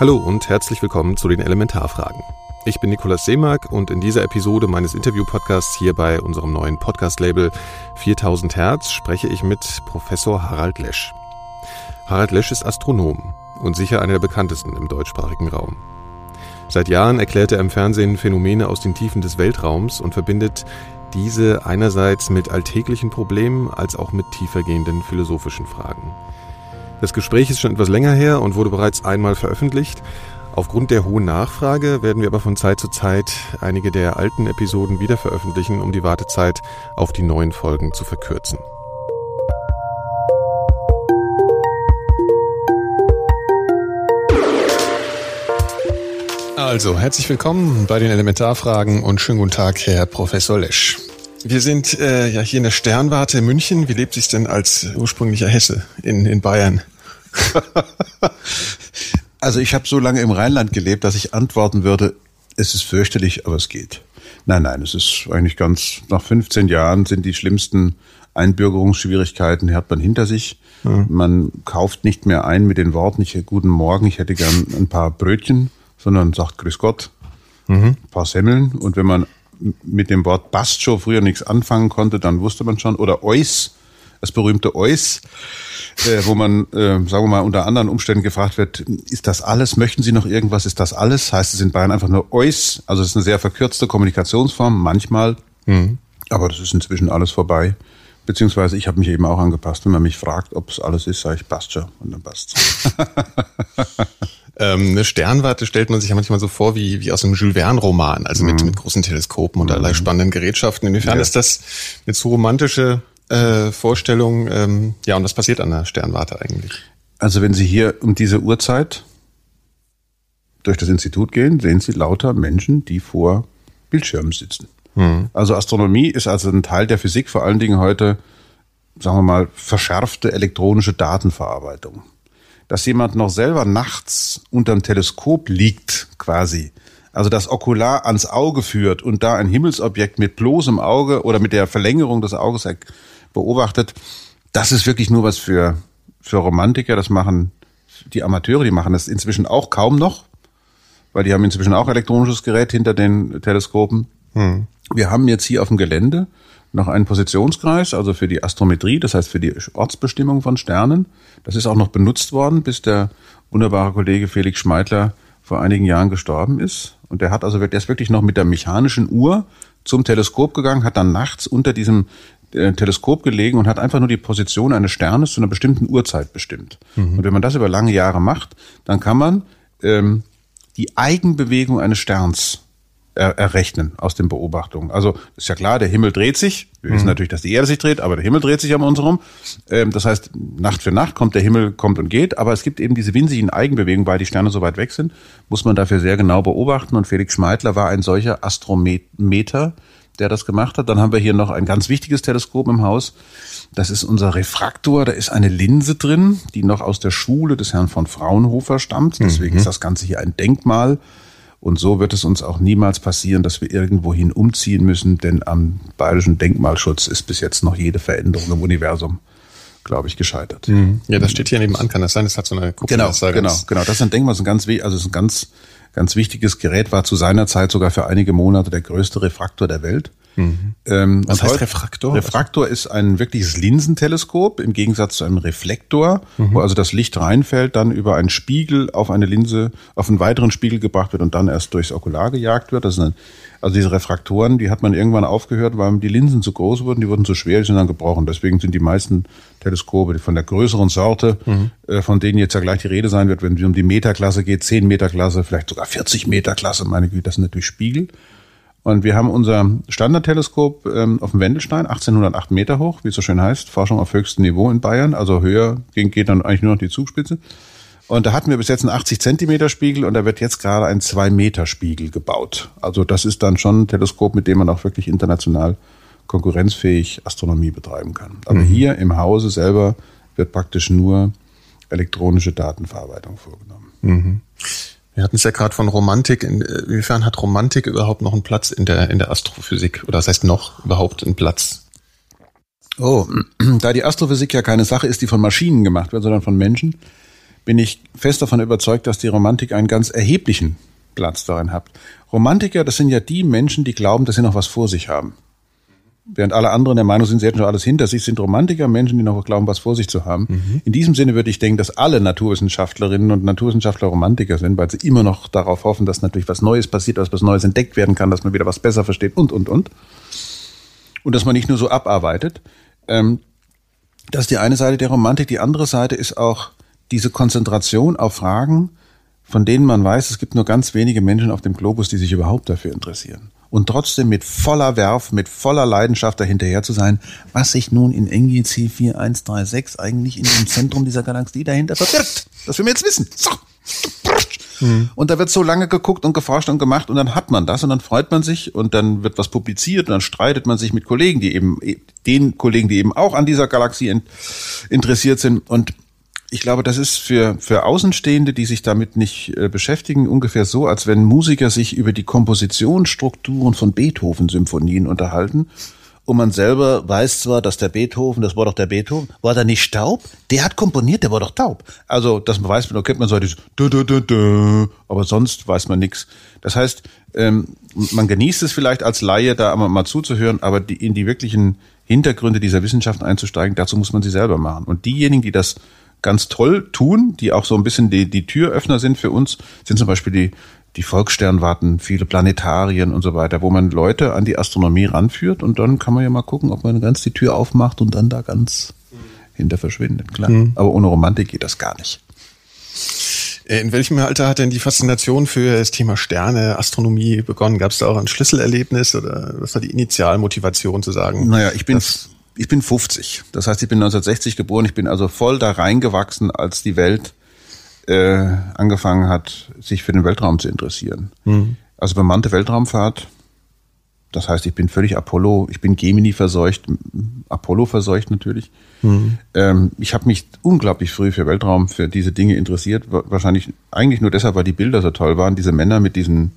Hallo und herzlich willkommen zu den Elementarfragen. Ich bin Nikolaus Seemark und in dieser Episode meines Interview-Podcasts hier bei unserem neuen Podcast-Label 4000 Hertz spreche ich mit Professor Harald Lesch. Harald Lesch ist Astronom und sicher einer der bekanntesten im deutschsprachigen Raum. Seit Jahren erklärt er im Fernsehen Phänomene aus den Tiefen des Weltraums und verbindet diese einerseits mit alltäglichen Problemen als auch mit tiefergehenden philosophischen Fragen. Das Gespräch ist schon etwas länger her und wurde bereits einmal veröffentlicht. Aufgrund der hohen Nachfrage werden wir aber von Zeit zu Zeit einige der alten Episoden wieder veröffentlichen, um die Wartezeit auf die neuen Folgen zu verkürzen. Also, herzlich willkommen bei den Elementarfragen und schönen guten Tag, Herr Professor Lesch. Wir sind äh, ja hier in der Sternwarte in München. Wie lebt sich denn als ursprünglicher Hesse in, in Bayern? also ich habe so lange im Rheinland gelebt, dass ich antworten würde, es ist fürchterlich, aber es geht. Nein, nein, es ist eigentlich ganz, nach 15 Jahren sind die schlimmsten Einbürgerungsschwierigkeiten, hat man hinter sich. Mhm. Man kauft nicht mehr ein mit den Worten, ich hätte guten Morgen, ich hätte gern ein paar Brötchen, sondern sagt Grüß Gott, mhm. ein paar Semmeln. Und wenn man mit dem Wort Bastjo früher nichts anfangen konnte, dann wusste man schon, oder Eus, das berühmte Eus, äh, wo man, äh, sagen wir mal, unter anderen Umständen gefragt wird, ist das alles? Möchten Sie noch irgendwas? Ist das alles? Heißt es in Bayern einfach nur Eus? Also es ist eine sehr verkürzte Kommunikationsform, manchmal. Mhm. Aber das ist inzwischen alles vorbei. Beziehungsweise ich habe mich eben auch angepasst. Wenn man mich fragt, ob es alles ist, sage ich schon und dann passt's. Ähm, eine Sternwarte stellt man sich ja manchmal so vor wie, wie aus einem Jules Verne-Roman, also mit, mhm. mit großen Teleskopen und allerlei mhm. spannenden Gerätschaften. Inwiefern ja. ist das eine zu romantische äh, Vorstellung? Ähm, ja, und was passiert an der Sternwarte eigentlich? Also wenn Sie hier um diese Uhrzeit durch das Institut gehen, sehen Sie lauter Menschen, die vor Bildschirmen sitzen. Mhm. Also Astronomie ist also ein Teil der Physik, vor allen Dingen heute, sagen wir mal, verschärfte elektronische Datenverarbeitung dass jemand noch selber nachts unterm Teleskop liegt, quasi. Also das Okular ans Auge führt und da ein Himmelsobjekt mit bloßem Auge oder mit der Verlängerung des Auges beobachtet, das ist wirklich nur was für, für Romantiker. Das machen die Amateure, die machen das inzwischen auch kaum noch, weil die haben inzwischen auch elektronisches Gerät hinter den Teleskopen. Hm. Wir haben jetzt hier auf dem Gelände noch einen Positionskreis, also für die Astrometrie, das heißt für die Ortsbestimmung von Sternen. Das ist auch noch benutzt worden, bis der wunderbare Kollege Felix Schmeidler vor einigen Jahren gestorben ist. Und der hat also, der ist wirklich noch mit der mechanischen Uhr zum Teleskop gegangen, hat dann nachts unter diesem äh, Teleskop gelegen und hat einfach nur die Position eines Sternes zu einer bestimmten Uhrzeit bestimmt. Mhm. Und wenn man das über lange Jahre macht, dann kann man ähm, die Eigenbewegung eines Sterns er, errechnen aus den Beobachtungen. Also ist ja klar, der Himmel dreht sich. Wir mhm. wissen natürlich, dass die Erde sich dreht, aber der Himmel dreht sich um uns herum. Ähm, das heißt, Nacht für Nacht kommt der Himmel, kommt und geht, aber es gibt eben diese winzigen Eigenbewegungen, weil die Sterne so weit weg sind, muss man dafür sehr genau beobachten. Und Felix Schmeidler war ein solcher Astrometer, der das gemacht hat. Dann haben wir hier noch ein ganz wichtiges Teleskop im Haus. Das ist unser Refraktor. Da ist eine Linse drin, die noch aus der Schule des Herrn von Fraunhofer stammt. Deswegen mhm. ist das Ganze hier ein Denkmal. Und so wird es uns auch niemals passieren, dass wir irgendwohin umziehen müssen, denn am bayerischen Denkmalschutz ist bis jetzt noch jede Veränderung im Universum, glaube ich, gescheitert. Mhm. Ja, das steht hier nebenan, kann das sein? Das hat so eine Kuppel. Genau, genau, genau. Das ist ein Denkmal, ist ein ganz, also ist ein ganz, ganz wichtiges Gerät, war zu seiner Zeit sogar für einige Monate der größte Refraktor der Welt. Mhm. Ähm, Was heißt Refraktor? Refraktor ist ein wirkliches Linsenteleskop im Gegensatz zu einem Reflektor, mhm. wo also das Licht reinfällt, dann über einen Spiegel auf eine Linse, auf einen weiteren Spiegel gebracht wird und dann erst durchs Okular gejagt wird. Das sind also diese Refraktoren, die hat man irgendwann aufgehört, weil die Linsen zu groß wurden, die wurden zu schwer, die sind dann gebrochen. Deswegen sind die meisten Teleskope von der größeren Sorte, mhm. äh, von denen jetzt ja gleich die Rede sein wird, wenn es um die Meterklasse geht, 10 Meterklasse, vielleicht sogar 40 Meterklasse, meine Güte, das sind natürlich Spiegel. Und wir haben unser Standardteleskop ähm, auf dem Wendelstein, 1808 Meter hoch, wie es so schön heißt, Forschung auf höchstem Niveau in Bayern. Also höher ging, geht dann eigentlich nur noch die Zugspitze. Und da hatten wir bis jetzt einen 80 Zentimeter Spiegel und da wird jetzt gerade ein 2 Meter Spiegel gebaut. Also das ist dann schon ein Teleskop, mit dem man auch wirklich international konkurrenzfähig Astronomie betreiben kann. Aber mhm. hier im Hause selber wird praktisch nur elektronische Datenverarbeitung vorgenommen. Mhm. Wir hatten es ja gerade von Romantik. Inwiefern hat Romantik überhaupt noch einen Platz in der, in der Astrophysik? Oder das heißt noch überhaupt einen Platz? Oh, da die Astrophysik ja keine Sache ist, die von Maschinen gemacht wird, sondern von Menschen, bin ich fest davon überzeugt, dass die Romantik einen ganz erheblichen Platz darin hat. Romantiker, das sind ja die Menschen, die glauben, dass sie noch was vor sich haben. Während alle anderen der Meinung sind, sie hätten schon alles hinter sich, sind Romantiker Menschen, die noch glauben, was vor sich zu haben. Mhm. In diesem Sinne würde ich denken, dass alle Naturwissenschaftlerinnen und Naturwissenschaftler Romantiker sind, weil sie immer noch darauf hoffen, dass natürlich was Neues passiert, dass was Neues entdeckt werden kann, dass man wieder was besser versteht und, und, und. Und dass man nicht nur so abarbeitet. Ähm, das ist die eine Seite der Romantik. Die andere Seite ist auch diese Konzentration auf Fragen, von denen man weiß, es gibt nur ganz wenige Menschen auf dem Globus, die sich überhaupt dafür interessieren und trotzdem mit voller Werf, mit voller Leidenschaft dahinterher zu sein, was sich nun in NGC 4136 eigentlich in dem Zentrum dieser Galaxie dahinter verbirgt. Das will wir jetzt wissen. So. Hm. Und da wird so lange geguckt und geforscht und gemacht und dann hat man das und dann freut man sich und dann wird was publiziert und dann streitet man sich mit Kollegen, die eben, den Kollegen, die eben auch an dieser Galaxie interessiert sind und ich glaube, das ist für, für Außenstehende, die sich damit nicht äh, beschäftigen, ungefähr so, als wenn Musiker sich über die Kompositionsstrukturen von Beethoven-Symphonien unterhalten. Und man selber weiß zwar, dass der Beethoven, das war doch der Beethoven, war da nicht taub? Der hat komponiert, der war doch taub. Also, das weiß man, kennt man so dieses aber sonst weiß man nichts. Das heißt, ähm, man genießt es vielleicht als Laie, da mal zuzuhören, aber die, in die wirklichen Hintergründe dieser Wissenschaft einzusteigen, dazu muss man sie selber machen. Und diejenigen, die das ganz toll tun, die auch so ein bisschen die, die Türöffner sind für uns, sind zum Beispiel die, die Volkssternwarten, viele Planetarien und so weiter, wo man Leute an die Astronomie ranführt und dann kann man ja mal gucken, ob man ganz die Tür aufmacht und dann da ganz hinter verschwindet, klar. Mhm. Aber ohne Romantik geht das gar nicht. Äh, in welchem Alter hat denn die Faszination für das Thema Sterne, Astronomie begonnen? Gab es da auch ein Schlüsselerlebnis oder was war die Initialmotivation zu sagen? Naja, ich bin ich bin 50. Das heißt, ich bin 1960 geboren. Ich bin also voll da reingewachsen, als die Welt äh, angefangen hat, sich für den Weltraum zu interessieren. Mhm. Also bemannte Weltraumfahrt. Das heißt, ich bin völlig Apollo, ich bin Gemini verseucht, Apollo verseucht natürlich. Mhm. Ähm, ich habe mich unglaublich früh für Weltraum, für diese Dinge interessiert. Wahrscheinlich eigentlich nur deshalb, weil die Bilder so toll waren. Diese Männer mit diesen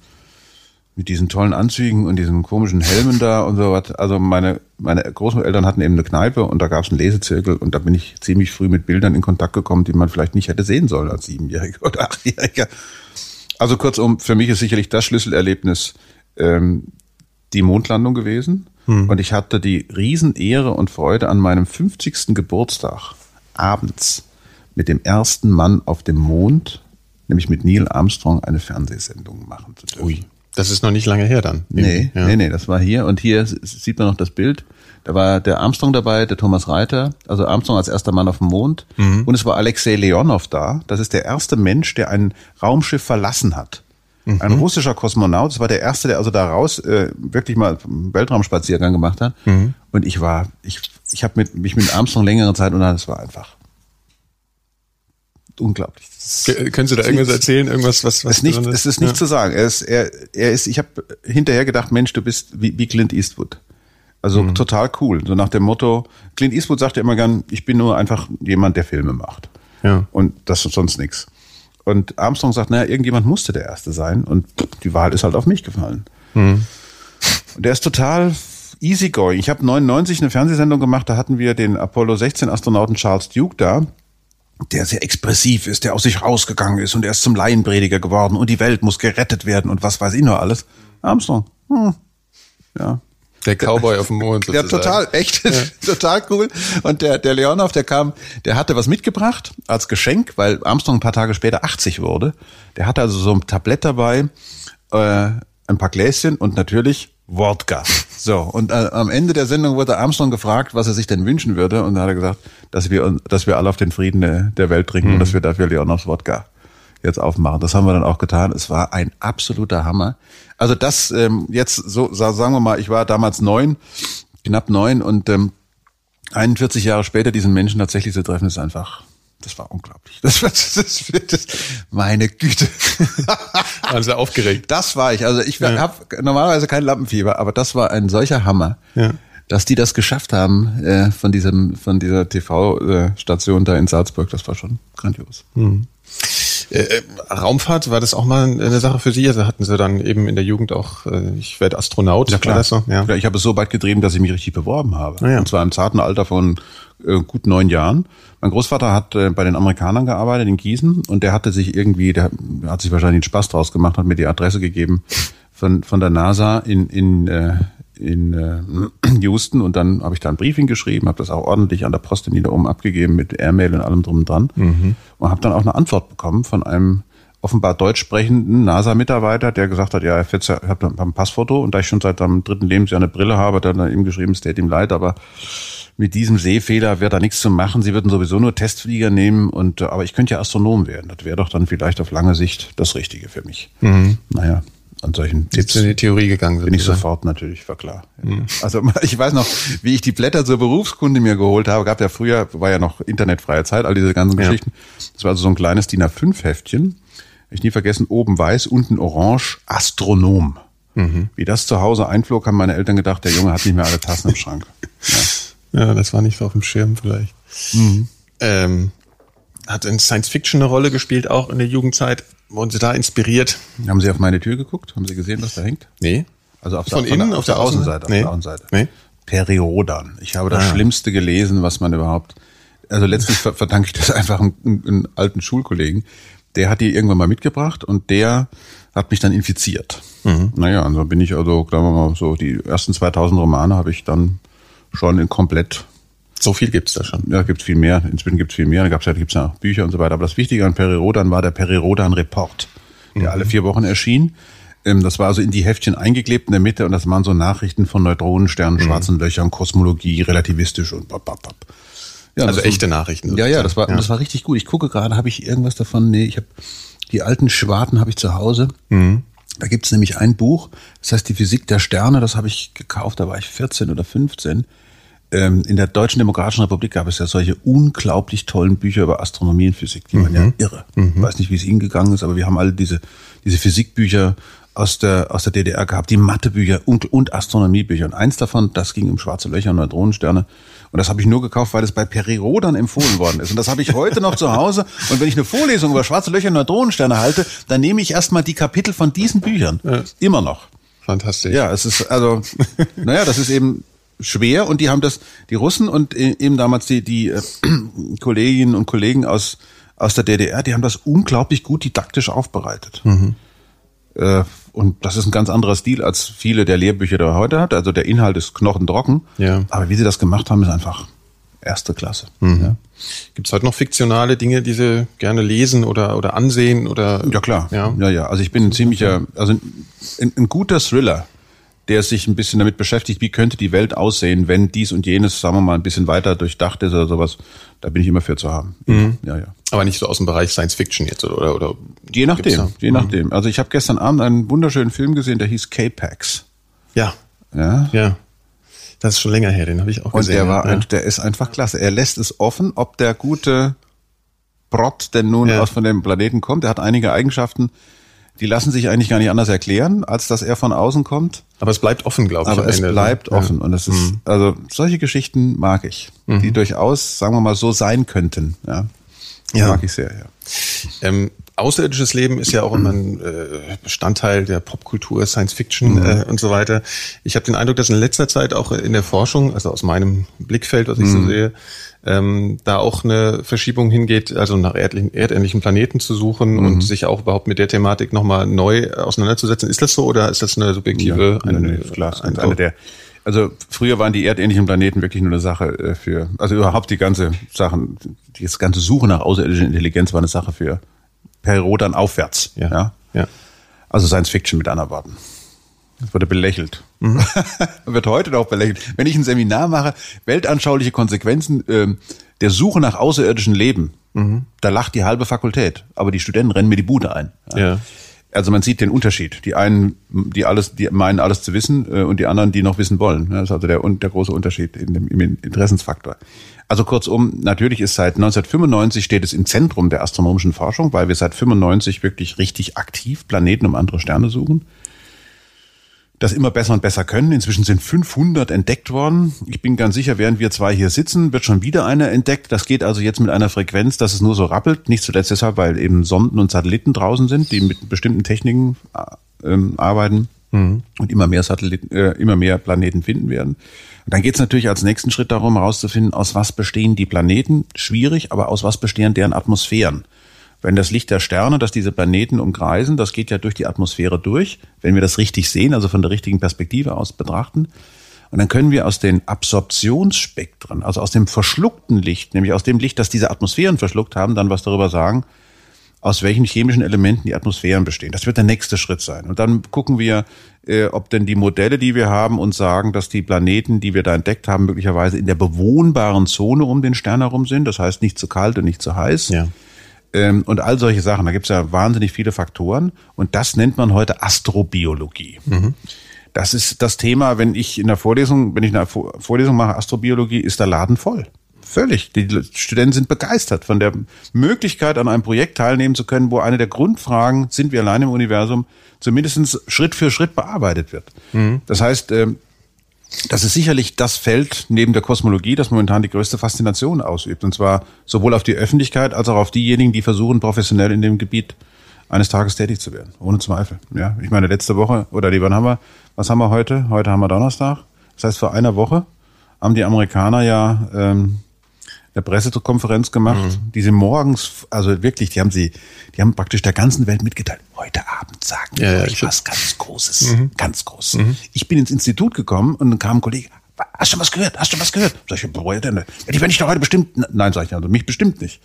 mit diesen tollen Anzügen und diesen komischen Helmen da und so was. Also meine, meine Großeltern hatten eben eine Kneipe und da gab es einen Lesezirkel und da bin ich ziemlich früh mit Bildern in Kontakt gekommen, die man vielleicht nicht hätte sehen sollen als Siebenjähriger oder Achtjähriger. Also kurzum, für mich ist sicherlich das Schlüsselerlebnis ähm, die Mondlandung gewesen. Hm. Und ich hatte die Riesenehre und Freude an meinem 50. Geburtstag abends mit dem ersten Mann auf dem Mond, nämlich mit Neil Armstrong, eine Fernsehsendung machen zu dürfen. Ui. Das ist noch nicht lange her dann. Nee, ja. nee, nee, das war hier. Und hier sieht man noch das Bild. Da war der Armstrong dabei, der Thomas Reiter, also Armstrong als erster Mann auf dem Mond. Mhm. Und es war Alexei Leonov da. Das ist der erste Mensch, der ein Raumschiff verlassen hat. Mhm. Ein russischer Kosmonaut. Das war der erste, der also da raus äh, wirklich mal einen Weltraumspaziergang gemacht hat. Mhm. Und ich war, ich, ich habe mich mit Armstrong längere Zeit und das war einfach unglaublich. Können Sie da irgendwas erzählen? Irgendwas, was, was es, nicht, es ist nicht ja. zu sagen. Er ist, er, er ist, ich habe hinterher gedacht, Mensch, du bist wie, wie Clint Eastwood. Also mhm. total cool. So nach dem Motto, Clint Eastwood sagte immer gern, ich bin nur einfach jemand, der Filme macht. Ja. Und das ist sonst nichts. Und Armstrong sagt, naja, irgendjemand musste der Erste sein. Und die Wahl ist halt auf mich gefallen. Mhm. Und der ist total easygoing. Ich habe 99 eine Fernsehsendung gemacht, da hatten wir den Apollo 16 Astronauten Charles Duke da der sehr expressiv ist, der aus sich rausgegangen ist und er ist zum Laienprediger geworden und die Welt muss gerettet werden und was weiß ich nur alles. Armstrong. Hm. Ja. Der Cowboy auf dem Mond. Sozusagen. Ja, total, echt, ja. total cool. Und der, der Leonov, der kam, der hatte was mitgebracht als Geschenk, weil Armstrong ein paar Tage später 80 wurde. Der hatte also so ein Tablett dabei, äh, ein paar Gläschen und natürlich Wodka. So, und äh, am Ende der Sendung wurde Armstrong gefragt, was er sich denn wünschen würde. Und da hat er gesagt, dass wir, dass wir alle auf den Frieden der, der Welt trinken mhm. und dass wir dafür Leonovs Wodka jetzt aufmachen. Das haben wir dann auch getan. Es war ein absoluter Hammer. Also das ähm, jetzt so sagen wir mal, ich war damals neun, knapp neun und ähm, 41 Jahre später diesen Menschen tatsächlich zu treffen, ist einfach das war unglaublich. Das war, das, das, das meine Güte. Waren Sie aufgeregt? Das war ich. Also ich ja. habe normalerweise kein Lampenfieber, aber das war ein solcher Hammer, ja. dass die das geschafft haben äh, von diesem von dieser TV-Station da in Salzburg. Das war schon grandios. Hm. Äh, Raumfahrt, war das auch mal eine Sache für Sie? Also hatten Sie dann eben in der Jugend auch, äh, ich werde Astronaut? Ja klar. So? Ja. Ich habe es so weit getrieben, dass ich mich richtig beworben habe. Ah, ja. Und zwar im zarten Alter von äh, gut neun Jahren. Mein Großvater hat äh, bei den Amerikanern gearbeitet in Gießen und der hatte sich irgendwie, der hat sich wahrscheinlich einen Spaß draus gemacht, hat mir die Adresse gegeben von, von der NASA in, in, äh, in äh, Houston und dann habe ich da ein Briefing geschrieben, habe das auch ordentlich an der Post in Niederohm abgegeben mit Airmail und allem drum und dran Mhm. und habe dann auch eine Antwort bekommen von einem offenbar deutsch sprechenden NASA-Mitarbeiter, der gesagt hat, ja, er hat hat ein Passfoto und da ich schon seit dem dritten Lebensjahr eine Brille habe, hat er dann ihm geschrieben, es tät ihm leid, aber mit diesem Sehfehler wäre da nichts zu machen. Sie würden sowieso nur Testflieger nehmen und äh, aber ich könnte ja Astronom werden. Das wäre doch dann vielleicht auf lange Sicht das Richtige für mich. Naja, an solchen Tipps in die Theorie gegangen. bin ich sozusagen. sofort natürlich, war klar. Also ich weiß noch, wie ich die Blätter zur Berufskunde mir geholt habe. Gab ja früher, war ja noch internetfreie Zeit, all diese ganzen Ja. Geschichten. Das war also so ein kleines DIN A5-Heftchen. Ich nie vergessen, oben weiß, unten orange, Astronom. Wie das zu Hause einflog, haben meine Eltern gedacht, der Junge hat nicht mehr alle Tassen im Schrank. Ja, das war nicht so auf dem Schirm vielleicht. Ähm, hat in Science Fiction eine Rolle gespielt, auch in der Jugendzeit. Wurden Sie da inspiriert? Haben Sie auf meine Tür geguckt? Haben Sie gesehen, was da hängt? Nee. Also auf Von der, innen, der, auf der Außenseite. Nee. Auf der Außenseite. Nee. Periodan. Ich habe das Ah. Schlimmste gelesen, was man überhaupt. Also letztlich ver- verdanke ich das einfach einem, einem alten Schulkollegen. Der hat die irgendwann mal mitgebracht und der hat mich dann infiziert. Mhm. Naja, und so bin ich also, sagen wir mal, so die ersten 2000 Romane habe ich dann schon in komplett So viel gibt's da schon. ja, gibt viel mehr. Inzwischen gibt es viel mehr. Da gab's ja, gibt's ja auch Bücher und so weiter. Aber das Wichtige an Perirodan war der Perirodan Report, der alle vier Wochen erschien. Ähm, Das war also in die Heftchen eingeklebt in der Mitte und das waren so Nachrichten von Neutronen, Sternen, schwarzen Löchern, Kosmologie, relativistisch und bap, bap, bap. Ja, Also echte Nachrichten. Ja, ja, das war, und das war richtig gut. Ich gucke gerade, habe ich irgendwas davon? Nee, ich habe die alten Schwarten habe ich zu Hause. Da gibt's nämlich ein Buch, das heißt Die Physik der Sterne, das habe ich gekauft, da war ich 14 oder 15. Ähm, in der Deutschen Demokratischen Republik gab es ja solche unglaublich tollen Bücher über Astronomie und Physik, die waren ja irre. Ich weiß nicht, wie es Ihnen gegangen ist, aber wir haben alle diese, diese Physikbücher aus der, aus der DDR gehabt, die Mathebücher und, und Astronomiebücher. Und eins davon, das ging um schwarze Löcher und Neutronensterne. Und das habe ich nur gekauft, weil es bei Perirodan empfohlen worden ist. Und das habe ich heute noch zu Hause. Und wenn ich eine Vorlesung über schwarze Löcher und Neutronensterne halte, dann nehme ich erstmal die Kapitel von diesen Büchern. Immer noch. Fantastisch. Ja, es ist, also, naja, das ist eben schwer und die haben das, die Russen und e- eben damals die, die äh, Kolleginnen und Kollegen aus, aus der DDR, die haben das unglaublich gut didaktisch aufbereitet. Äh, und das ist ein ganz anderer Stil als viele der Lehrbücher, die er heute hat. Also der Inhalt ist knochentrocken. Ja. Aber wie sie das gemacht haben, ist einfach erste Klasse. Ja. Gibt's heute noch fiktionale Dinge, die Sie gerne lesen oder, oder ansehen oder? Ja klar. Ja. ja, ja. Also ich bin ein ziemlicher, also ein, ein guter Thriller, der sich ein bisschen damit beschäftigt, wie könnte die Welt aussehen, wenn dies und jenes, sagen wir mal, ein bisschen weiter durchdacht ist oder sowas. Da bin ich immer für zu haben. Ja, ja. Aber nicht so aus dem Bereich Science Fiction jetzt oder, oder, Je nachdem, je nachdem. Also ich habe gestern Abend einen wunderschönen Film gesehen, der hieß K-Pax. Ja, Ja. ja. Das ist schon länger her, den habe ich auch Und gesehen. der war, ja. ein, der ist einfach klasse. Er lässt es offen, ob der gute Brott denn nun Ja. aus von dem Planeten kommt. Er hat einige Eigenschaften, die lassen sich eigentlich gar nicht anders erklären, als dass er von außen kommt. Aber es bleibt offen, glaube ich. Aber es Ende. ne? bleibt Ja. Mhm. offen. Und es ist, also solche Geschichten mag ich, die durchaus, sagen wir mal, so sein könnten. Ja. Ja. Mag ich sehr, ja. Ähm, außerirdisches Leben ist ja auch immer ein äh, Bestandteil der Popkultur, Science Fiction Mhm. äh, und so weiter. Ich habe den Eindruck, dass in letzter Zeit auch in der Forschung, also aus meinem Blickfeld, was ich Mhm. so sehe, ähm, da auch eine Verschiebung hingeht, also nach erdlichen, erdähnlichen Planeten zu suchen Mhm. und sich auch überhaupt mit der Thematik nochmal neu auseinanderzusetzen. Ist das so oder ist das eine subjektive? Ja, nee, nee, ist klar. ein, Eine der, also früher waren die erdähnlichen Planeten wirklich nur eine Sache äh, für, also überhaupt die ganze Sachen, die ganze Suche nach außerirdischer Intelligenz war eine Sache für Perirodan aufwärts. ja. ja. ja. Also Science Fiction mit anderen Worten. Das wurde belächelt. Mhm. Wird heute noch belächelt. Wenn ich ein Seminar mache, weltanschauliche Konsequenzen ähm, der Suche nach außerirdischem Leben, da lacht die halbe Fakultät, aber die Studenten rennen mir die Bude ein. Ja. Also man sieht den Unterschied. Die einen, die alles, die meinen alles zu wissen, äh, und die anderen, die noch wissen wollen. Das ist also der, der große Unterschied in dem, im Interessensfaktor. Also kurzum, natürlich ist seit 1995 steht es im Zentrum der astronomischen Forschung, weil wir seit 95 wirklich richtig aktiv Planeten um andere Sterne suchen. Das immer besser und besser können. Inzwischen sind 500 entdeckt worden. Ich bin ganz sicher, während wir zwei hier sitzen, wird schon wieder einer entdeckt. Das geht also jetzt mit einer Frequenz, dass es nur so rappelt. Nicht zuletzt deshalb, weil eben Sonden und Satelliten draußen sind, die mit bestimmten Techniken äh, arbeiten mhm. und immer mehr Satelliten, äh, immer mehr Planeten finden werden. Und dann geht es natürlich als nächsten Schritt darum, herauszufinden, aus was bestehen die Planeten. Schwierig, aber aus was bestehen deren Atmosphären. Wenn das Licht der Sterne, das diese Planeten umkreisen, das geht ja durch die Atmosphäre durch, wenn wir das richtig sehen, also von der richtigen Perspektive aus betrachten. Und dann können wir aus den Absorptionsspektren, also aus dem verschluckten Licht, nämlich aus dem Licht, das diese Atmosphären verschluckt haben, dann was darüber sagen, aus welchen chemischen Elementen die Atmosphären bestehen. Das wird der nächste Schritt sein. Und dann gucken wir, äh, ob denn die Modelle, die wir haben, uns sagen, dass die Planeten, die wir da entdeckt haben, möglicherweise in der bewohnbaren Zone um den Stern herum sind. Das heißt nicht zu kalt und nicht zu heiß. Ja. Ähm, und all solche Sachen. Da gibt es ja wahnsinnig viele Faktoren. Und das nennt man heute Astrobiologie. Mhm. Das ist das Thema, wenn ich in der Vorlesung, wenn ich eine Vorlesung mache, Astrobiologie, ist der Laden voll. Völlig. Die Studenten sind begeistert von der Möglichkeit, an einem Projekt teilnehmen zu können, wo eine der Grundfragen, sind wir allein im Universum, zumindest Schritt für Schritt bearbeitet wird. Mhm. Das heißt, ähm, das ist sicherlich das Feld neben der Kosmologie, das momentan die größte Faszination ausübt. Und zwar sowohl auf die Öffentlichkeit als auch auf diejenigen, die versuchen, professionell in dem Gebiet eines Tages tätig zu werden. Ohne Zweifel. Ja, ich meine, letzte Woche, oder die, wann haben wir, was haben wir heute? Heute haben wir Donnerstag. Das heißt, vor einer Woche haben die Amerikaner ja ähm, eine Pressekonferenz gemacht, mhm. die sie morgens, also wirklich, die haben sie, die haben praktisch der ganzen Welt mitgeteilt. Heute Abend sagen wir ja, euch ja, was ganz Großes, mhm. ganz Großes. Mhm. Ich bin ins Institut gekommen und dann kam ein Kollege, hast du was gehört? Hast du was gehört? Sag ich, woher denn? Ja, die werden ich doch heute bestimmt, nein, sag ich, also mich bestimmt nicht.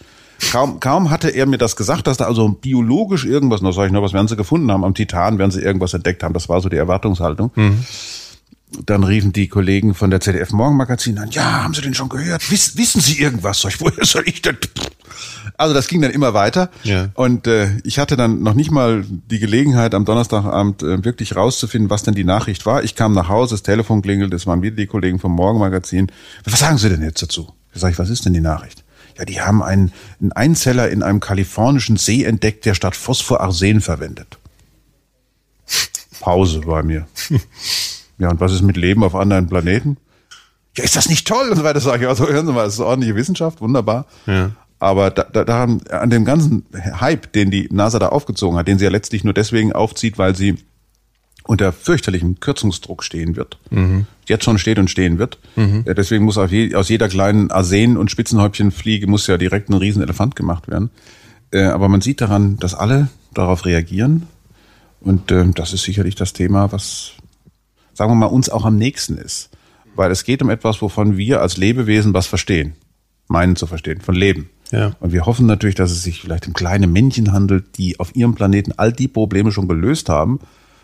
Kaum, kaum hatte er mir das gesagt, dass da also biologisch irgendwas, noch sag ich noch, was werden sie gefunden haben? Am Titan werden sie irgendwas entdeckt haben. Das war so die Erwartungshaltung. Mhm dann riefen die Kollegen von der ZDF Morgenmagazin an, ja, haben Sie denn schon gehört? Wiss, wissen Sie irgendwas? Sag ich, woher soll ich denn? Also das ging dann immer weiter. Ja. Und äh, ich hatte dann noch nicht mal die Gelegenheit, am Donnerstagabend äh, wirklich rauszufinden, was denn die Nachricht war. Ich kam nach Hause, das Telefon klingelt, es waren wieder die Kollegen vom Morgenmagazin. Was sagen Sie denn jetzt dazu? Ich sage, was ist denn die Nachricht? Ja, die haben einen, einen Einzeller in einem kalifornischen See entdeckt, der statt Phosphorarsen verwendet. Pause bei mir. Ja, und was ist mit Leben auf anderen Planeten? Ja, ist das nicht toll? Und so weiter sage ich, also hören Sie mal, das ist ordentliche Wissenschaft, wunderbar. Ja. Aber da, da, da an dem ganzen Hype, den die NASA da aufgezogen hat, den sie ja letztlich nur deswegen aufzieht, weil sie unter fürchterlichem Kürzungsdruck stehen wird. Mhm. Jetzt schon steht und stehen wird. Mhm. Deswegen muss je, aus jeder kleinen Arsen- und Spitzenhäubchenfliege muss ja direkt ein Riesenelefant gemacht werden. Äh, aber man sieht daran, dass alle darauf reagieren. Und äh, das ist sicherlich das Thema, was sagen wir mal, uns auch am nächsten ist. Weil es geht um etwas, wovon wir als Lebewesen was verstehen. Meinen zu verstehen, von Leben. Ja. Und wir hoffen natürlich, dass es sich vielleicht um kleine Männchen handelt, die auf ihrem Planeten all die Probleme schon gelöst haben,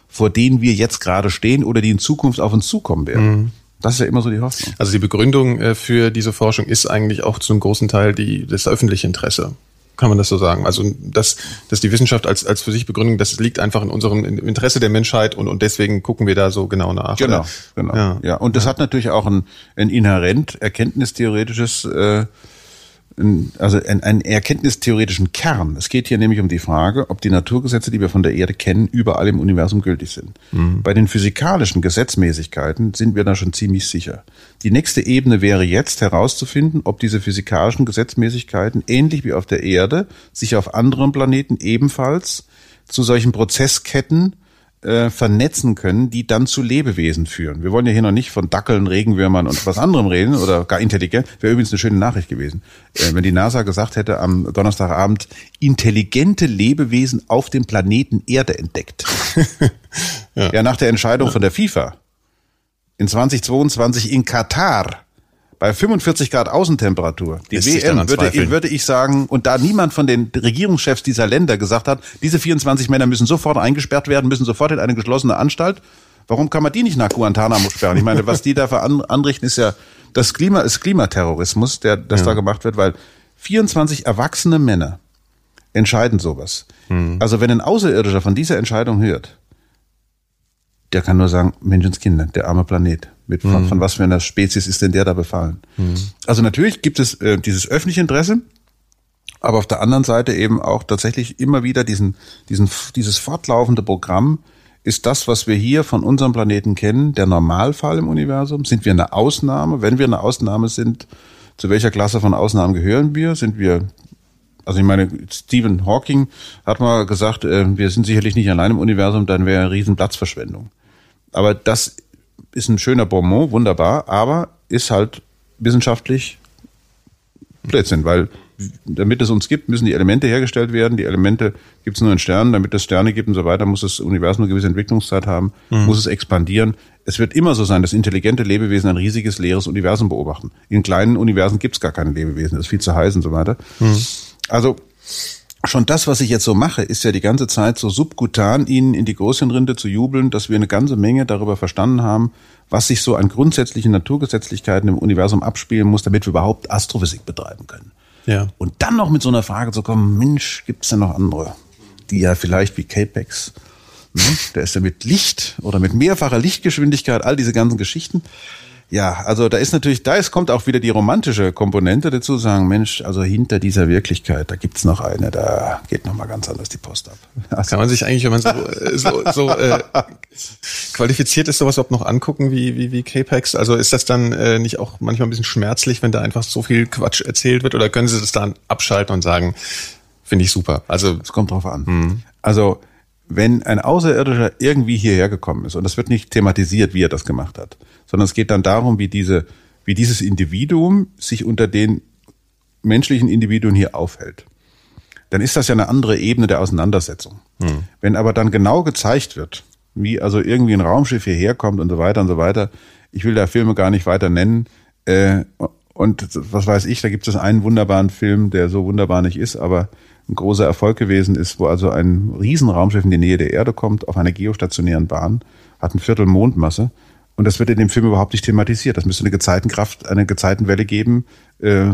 vor denen wir jetzt gerade stehen oder die in Zukunft auf uns zukommen werden. Mhm. Das ist ja immer so die Hoffnung. Also die Begründung äh, für diese Forschung ist eigentlich auch zu einem großen Teil die, das öffentliche Interesse kann man das so sagen. Also dass, dass die Wissenschaft als, als für sich Begründung, das liegt einfach in unserem Interesse der Menschheit und, und deswegen gucken wir da so genau nach. Genau, genau. Ja. ja. Und das hat natürlich auch ein, ein inhärent erkenntnistheoretisches äh, also einen erkenntnistheoretischen Kern. Es geht hier nämlich um die Frage, ob die Naturgesetze, die wir von der Erde kennen, überall im Universum gültig sind. Mhm. Bei den physikalischen Gesetzmäßigkeiten sind wir da schon ziemlich sicher. Die nächste Ebene wäre jetzt herauszufinden, ob diese physikalischen Gesetzmäßigkeiten ähnlich wie auf der Erde sich auf anderen Planeten ebenfalls zu solchen Prozessketten äh, vernetzen können, die dann zu Lebewesen führen. Wir wollen ja hier noch nicht von Dackeln, Regenwürmern und was anderem reden oder gar intelligent. Wäre übrigens eine schöne Nachricht gewesen, äh, wenn die NASA gesagt hätte am Donnerstagabend intelligente Lebewesen auf dem Planeten Erde entdeckt. ja. ja, nach der Entscheidung von der FIFA in 2022 in Katar bei 45 Grad Außentemperatur. Die Lässt WM würde, ich, würde ich sagen, und da niemand von den Regierungschefs dieser Länder gesagt hat, diese 24 Männer müssen sofort eingesperrt werden, müssen sofort in eine geschlossene Anstalt. Warum kann man die nicht nach Guantanamo sperren? Ich meine, was die da anrichten, ist ja das Klima, ist Klimaterrorismus, der das ja. da gemacht wird, weil 24 erwachsene Männer entscheiden sowas. Mhm. Also wenn ein Außerirdischer von dieser Entscheidung hört, der kann nur sagen, Menschenskinder, der arme Planet. Mit, von, mhm. von was für einer Spezies ist denn der da befallen? Mhm. Also natürlich gibt es äh, dieses öffentliche Interesse, aber auf der anderen Seite eben auch tatsächlich immer wieder diesen, diesen, dieses fortlaufende Programm, Ist das, was wir hier von unserem Planeten kennen, der Normalfall im Universum? Sind wir eine Ausnahme? Wenn wir eine Ausnahme sind, zu welcher Klasse von Ausnahmen gehören wir? Sind wir also ich meine, Stephen Hawking hat mal gesagt, äh, wir sind sicherlich nicht allein im Universum, dann wäre eine riesen Platzverschwendung. Aber das ist ein schöner Bonbon, wunderbar, aber ist halt wissenschaftlich Blödsinn, weil damit es uns gibt, müssen die Elemente hergestellt werden. Die Elemente gibt es nur in Sternen. Damit es Sterne gibt und so weiter, muss das Universum eine gewisse Entwicklungszeit haben, mhm. muss es expandieren. Es wird immer so sein, dass intelligente Lebewesen ein riesiges, leeres Universum beobachten. In kleinen Universen gibt es gar keine Lebewesen, das ist viel zu heiß und so weiter. Mhm. Also schon das, was ich jetzt so mache, ist ja die ganze Zeit so subkutan ihnen in die Großhirnrinde zu jubeln, dass wir eine ganze Menge darüber verstanden haben, was sich so an grundsätzlichen Naturgesetzlichkeiten im Universum abspielen muss, damit wir überhaupt Astrophysik betreiben können. Ja. Und dann noch mit so einer Frage zu kommen, Mensch, gibt es denn noch andere, die ja vielleicht wie Capex, ne? der ist ja mit Licht oder mit mehrfacher Lichtgeschwindigkeit, all diese ganzen Geschichten. Ja, also da ist natürlich, da ist, kommt auch wieder die romantische Komponente dazu, sagen, Mensch, also hinter dieser Wirklichkeit, da gibt's noch eine, da geht noch mal ganz anders die Post ab. Also Kann man sich eigentlich, wenn man so, äh, so, so äh, qualifiziert ist, sowas überhaupt noch angucken wie, wie, wie Capex? Also ist das dann äh, nicht auch manchmal ein bisschen schmerzlich, wenn da einfach so viel Quatsch erzählt wird? Oder können Sie das dann abschalten und sagen, finde ich super? Also es kommt drauf an. Mhm. Also wenn ein Außerirdischer irgendwie hierher gekommen ist, und das wird nicht thematisiert, wie er das gemacht hat, sondern es geht dann darum, wie diese, wie dieses Individuum sich unter den menschlichen Individuen hier aufhält. Dann ist das ja eine andere Ebene der Auseinandersetzung. Hm. Wenn aber dann genau gezeigt wird, wie also irgendwie ein Raumschiff hierher kommt und so weiter und so weiter, ich will da Filme gar nicht weiter nennen, äh, und was weiß ich, da gibt es einen wunderbaren Film, der so wunderbar nicht ist, aber ein großer Erfolg gewesen ist, wo also ein Riesenraumschiff in die Nähe der Erde kommt, auf einer geostationären Bahn, hat ein Viertel Mondmasse. Und das wird in dem Film überhaupt nicht thematisiert. Das müsste eine Gezeitenkraft, eine Gezeitenwelle geben, äh,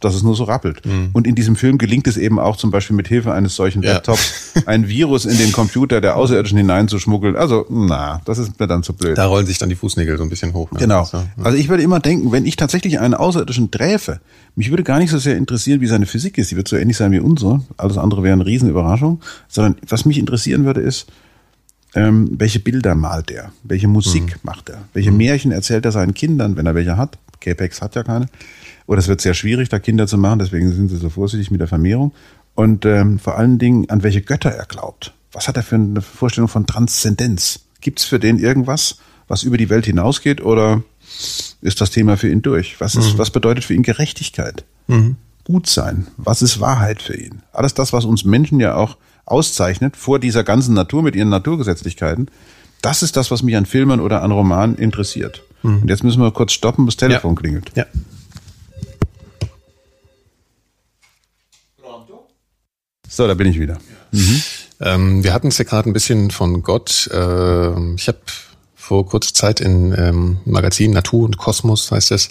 dass es nur so rappelt. Mhm. Und in diesem Film gelingt es eben auch zum Beispiel mit Hilfe eines solchen ja. Laptops ein Virus in den Computer der Außerirdischen hineinzuschmuggeln. Also, na, das ist mir dann zu blöd. Da rollen sich dann die Fußnägel so ein bisschen hoch. Ne? Genau. So, ja. Also ich würde immer denken, wenn ich tatsächlich einen Außerirdischen träfe, mich würde gar nicht so sehr interessieren, wie seine Physik ist. Die wird so ähnlich sein wie unsere. Alles andere wäre eine Riesenüberraschung. Sondern was mich interessieren würde, ist, ähm, welche Bilder malt er? Welche Musik mhm. macht er? Welche mhm. Märchen erzählt er seinen Kindern, wenn er welche hat? Capex hat ja keine. Oder es wird sehr schwierig, da Kinder zu machen, deswegen sind sie so vorsichtig mit der Vermehrung. Und ähm, vor allen Dingen, an welche Götter er glaubt. Was hat er für eine Vorstellung von Transzendenz? Gibt es für den irgendwas, was über die Welt hinausgeht oder ist das Thema für ihn durch? Was, ist, mhm. was bedeutet für ihn Gerechtigkeit? Mhm. Gut sein? Was ist Wahrheit für ihn? Alles das, was uns Menschen ja auch auszeichnet vor dieser ganzen Natur mit ihren Naturgesetzlichkeiten, das ist das, was mich an Filmen oder an Romanen interessiert. Mhm. Und jetzt müssen wir kurz stoppen, bis das Telefon ja. klingelt. Ja. So, da bin ich wieder. Mhm. Ähm, wir hatten es ja gerade ein bisschen von Gott. Äh, ich habe vor kurzer Zeit in ähm, Magazin Natur und Kosmos, heißt es,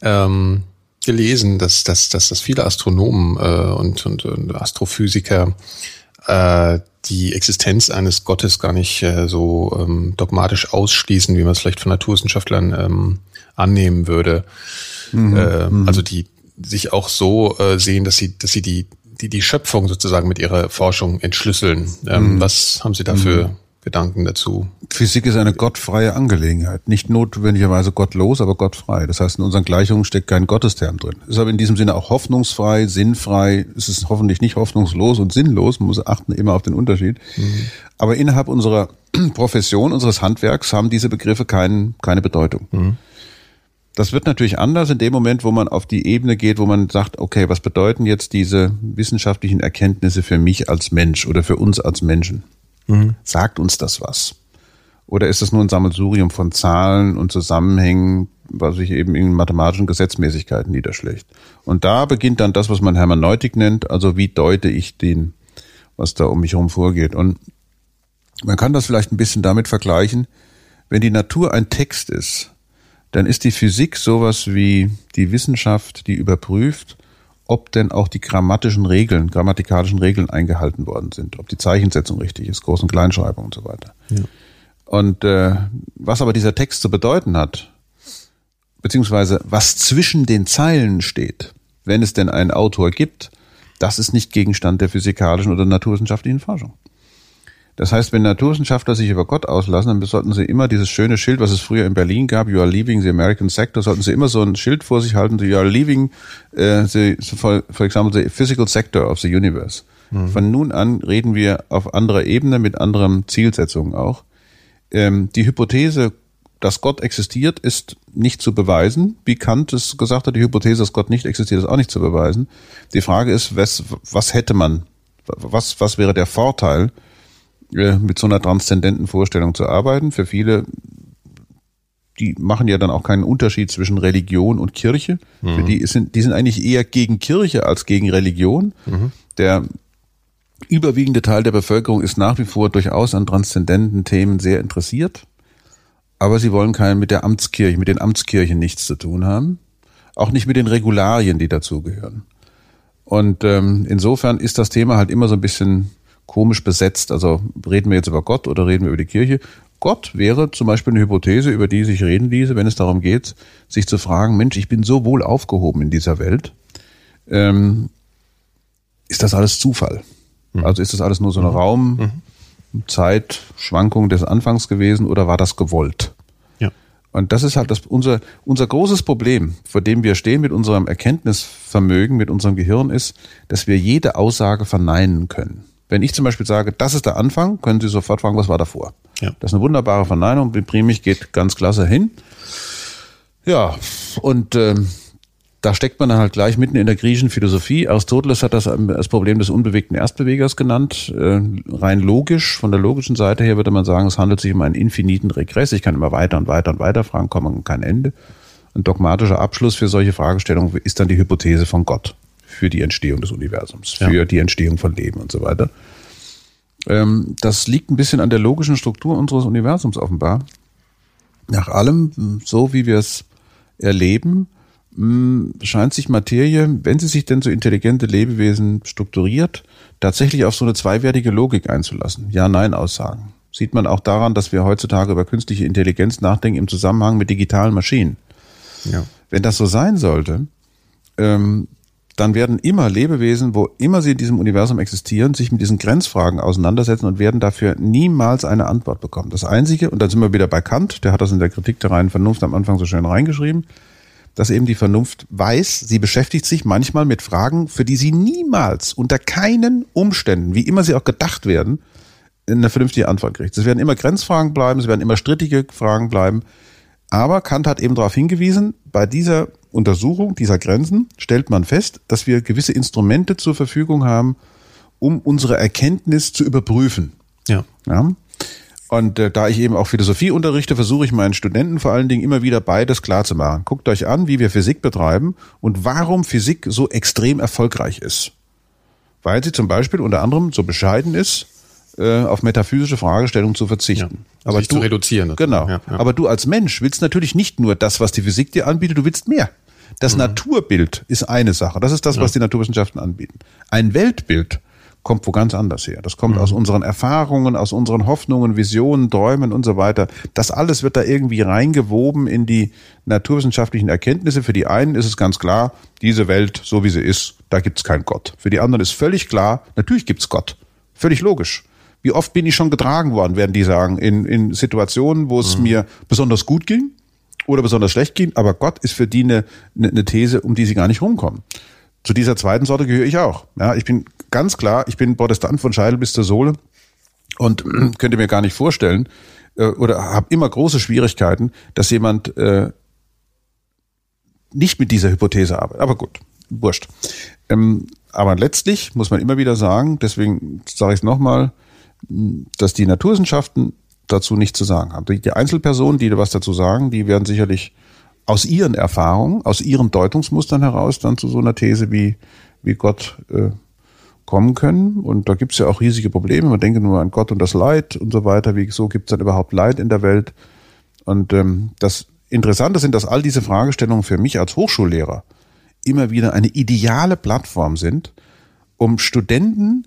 ähm, gelesen, dass, dass, dass, dass viele Astronomen äh, und, und, und Astrophysiker äh, die Existenz eines Gottes gar nicht äh, so ähm, dogmatisch ausschließen, wie man es vielleicht von Naturwissenschaftlern ähm, annehmen würde. Mhm. Äh. Also die sich auch so äh, sehen, dass sie, dass sie die, die, die Schöpfung sozusagen mit ihrer Forschung entschlüsseln. Ähm, mhm. Was haben Sie dafür mhm. Gedanken dazu. Physik ist eine gottfreie Angelegenheit. Nicht notwendigerweise gottlos, aber gottfrei. Das heißt, in unseren Gleichungen steckt kein Gottesterm drin. Ist aber in diesem Sinne auch hoffnungsfrei, sinnfrei. Es ist hoffentlich nicht hoffnungslos und sinnlos. Man muss achten immer auf den Unterschied. Mhm. Aber innerhalb unserer Profession, unseres Handwerks haben diese Begriffe kein, keine Bedeutung. Mhm. Das wird natürlich anders in dem Moment, wo man auf die Ebene geht, wo man sagt, okay, was bedeuten jetzt diese wissenschaftlichen Erkenntnisse für mich als Mensch oder für uns als Menschen? Mhm. Sagt uns das was? Oder ist das nur ein Sammelsurium von Zahlen und Zusammenhängen, was sich eben in mathematischen Gesetzmäßigkeiten niederschlägt? Und da beginnt dann das, was man Hermeneutik nennt, also wie deute ich den, was da um mich herum vorgeht. Und man kann das vielleicht ein bisschen damit vergleichen, wenn die Natur ein Text ist, dann ist die Physik sowas wie die Wissenschaft, die überprüft, ob denn auch die grammatischen Regeln, grammatikalischen Regeln eingehalten worden sind, ob die Zeichensetzung richtig ist, Groß- und Kleinschreibung und so weiter. Ja. Und äh, was aber dieser Text zu bedeuten hat, beziehungsweise was zwischen den Zeilen steht, wenn es denn einen Autor gibt, das ist nicht Gegenstand der physikalischen oder naturwissenschaftlichen Forschung. Das heißt, wenn Naturwissenschaftler sich über Gott auslassen, dann sollten sie immer dieses schöne Schild, was es früher in Berlin gab, You are leaving the American sector, sollten sie immer so ein Schild vor sich halten, You are leaving uh, the, for, for example, the physical sector of the universe. Mhm. Von nun an reden wir auf anderer Ebene mit anderen Zielsetzungen auch. Ähm, die Hypothese, dass Gott existiert, ist nicht zu beweisen. Wie Kant es gesagt hat, die Hypothese, dass Gott nicht existiert, ist auch nicht zu beweisen. Die Frage ist, was, was hätte man, was, was wäre der Vorteil, mit so einer transzendenten Vorstellung zu arbeiten. Für viele, die machen ja dann auch keinen Unterschied zwischen Religion und Kirche. Mhm. Für die sind, die sind eigentlich eher gegen Kirche als gegen Religion. Mhm. Der überwiegende Teil der Bevölkerung ist nach wie vor durchaus an transzendenten Themen sehr interessiert. Aber sie wollen keinen mit der Amtskirche, mit den Amtskirchen nichts zu tun haben. Auch nicht mit den Regularien, die dazugehören. Und ähm, insofern ist das Thema halt immer so ein bisschen komisch besetzt. Also reden wir jetzt über Gott oder reden wir über die Kirche? Gott wäre zum Beispiel eine Hypothese, über die sich reden ließe, wenn es darum geht, sich zu fragen, Mensch, ich bin so wohl aufgehoben in dieser Welt. Ähm, ist das alles Zufall? Mhm. Also ist das alles nur so eine mhm. Raum, mhm. Zeitschwankung des Anfangs gewesen oder war das gewollt? Ja. Und das ist halt das, unser, unser großes Problem, vor dem wir stehen mit unserem Erkenntnisvermögen, mit unserem Gehirn ist, dass wir jede Aussage verneinen können. Wenn ich zum Beispiel sage, das ist der Anfang, können Sie sofort fragen, was war davor? Ja. Das ist eine wunderbare Verneinung. Primich geht ganz klasse hin. Ja, und ähm, da steckt man dann halt gleich mitten in der griechischen Philosophie. Aristoteles hat das das Problem des unbewegten Erstbewegers genannt. Äh, rein logisch, von der logischen Seite her würde man sagen, es handelt sich um einen infiniten Regress. Ich kann immer weiter und weiter und weiter fragen, kommen kein Ende. Ein dogmatischer Abschluss für solche Fragestellungen ist dann die Hypothese von Gott für die Entstehung des Universums, für ja. die Entstehung von Leben und so weiter. Ähm, das liegt ein bisschen an der logischen Struktur unseres Universums offenbar. Nach allem, so wie wir es erleben, hm, scheint sich Materie, wenn sie sich denn so intelligente Lebewesen strukturiert, tatsächlich auf so eine zweiwertige Logik einzulassen. Ja-Nein-Aussagen. Sieht man auch daran, dass wir heutzutage über künstliche Intelligenz nachdenken im Zusammenhang mit digitalen Maschinen. Ja. Wenn das so sein sollte, ähm, dann werden immer Lebewesen, wo immer sie in diesem Universum existieren, sich mit diesen Grenzfragen auseinandersetzen und werden dafür niemals eine Antwort bekommen. Das Einzige, und dann sind wir wieder bei Kant, der hat das in der Kritik der reinen Vernunft am Anfang so schön reingeschrieben, dass eben die Vernunft weiß, sie beschäftigt sich manchmal mit Fragen, für die sie niemals unter keinen Umständen, wie immer sie auch gedacht werden, eine vernünftige Antwort kriegt. Es werden immer Grenzfragen bleiben, es werden immer strittige Fragen bleiben. Aber Kant hat eben darauf hingewiesen, bei dieser Untersuchung dieser Grenzen stellt man fest, dass wir gewisse Instrumente zur Verfügung haben, um unsere Erkenntnis zu überprüfen. Ja. ja? Und äh, da ich eben auch Philosophie unterrichte, versuche ich meinen Studenten vor allen Dingen immer wieder beides klar zu machen. Guckt euch an, wie wir Physik betreiben und warum Physik so extrem erfolgreich ist. Weil sie zum Beispiel unter anderem so bescheiden ist, äh, auf metaphysische Fragestellungen zu verzichten. Ja, aber du, zu reduzieren. Genau. Ja, ja. Aber du als Mensch willst natürlich nicht nur das, was die Physik dir anbietet, du willst mehr. Das mhm. Naturbild ist eine Sache. Das ist das, was die Naturwissenschaften anbieten. Ein Weltbild kommt wo ganz anders her. Das kommt mhm. aus unseren Erfahrungen, aus unseren Hoffnungen, Visionen, Träumen und so weiter. Das alles wird da irgendwie reingewoben in die naturwissenschaftlichen Erkenntnisse. Für die einen ist es ganz klar, diese Welt, so wie sie ist, da gibt's keinen Gott. Für die anderen ist völlig klar, natürlich gibt's Gott. Völlig logisch. Wie oft bin ich schon getragen worden, werden die sagen, in, in Situationen, wo es mhm. mir besonders gut ging oder besonders schlecht ging, aber Gott ist für die eine, eine These, um die sie gar nicht rumkommen. Zu dieser zweiten Sorte gehöre ich auch. Ja, ich bin ganz klar, ich bin Protestant von Scheidel bis zur Sohle und könnte mir gar nicht vorstellen äh, oder habe immer große Schwierigkeiten, dass jemand äh, nicht mit dieser Hypothese arbeitet. Aber gut, wurscht. Ähm, aber letztlich muss man immer wieder sagen, deswegen sage ich es nochmal, dass die Naturwissenschaften dazu nichts zu sagen haben. Die Einzelpersonen, die was dazu sagen, die werden sicherlich aus ihren Erfahrungen, aus ihren Deutungsmustern heraus dann zu so einer These wie, wie Gott äh, kommen können. Und da gibt es ja auch riesige Probleme. Man denke nur an Gott und das Leid und so weiter. Wieso gibt es dann überhaupt Leid in der Welt? Und ähm, das Interessante sind, dass all diese Fragestellungen für mich als Hochschullehrer immer wieder eine ideale Plattform sind, um Studenten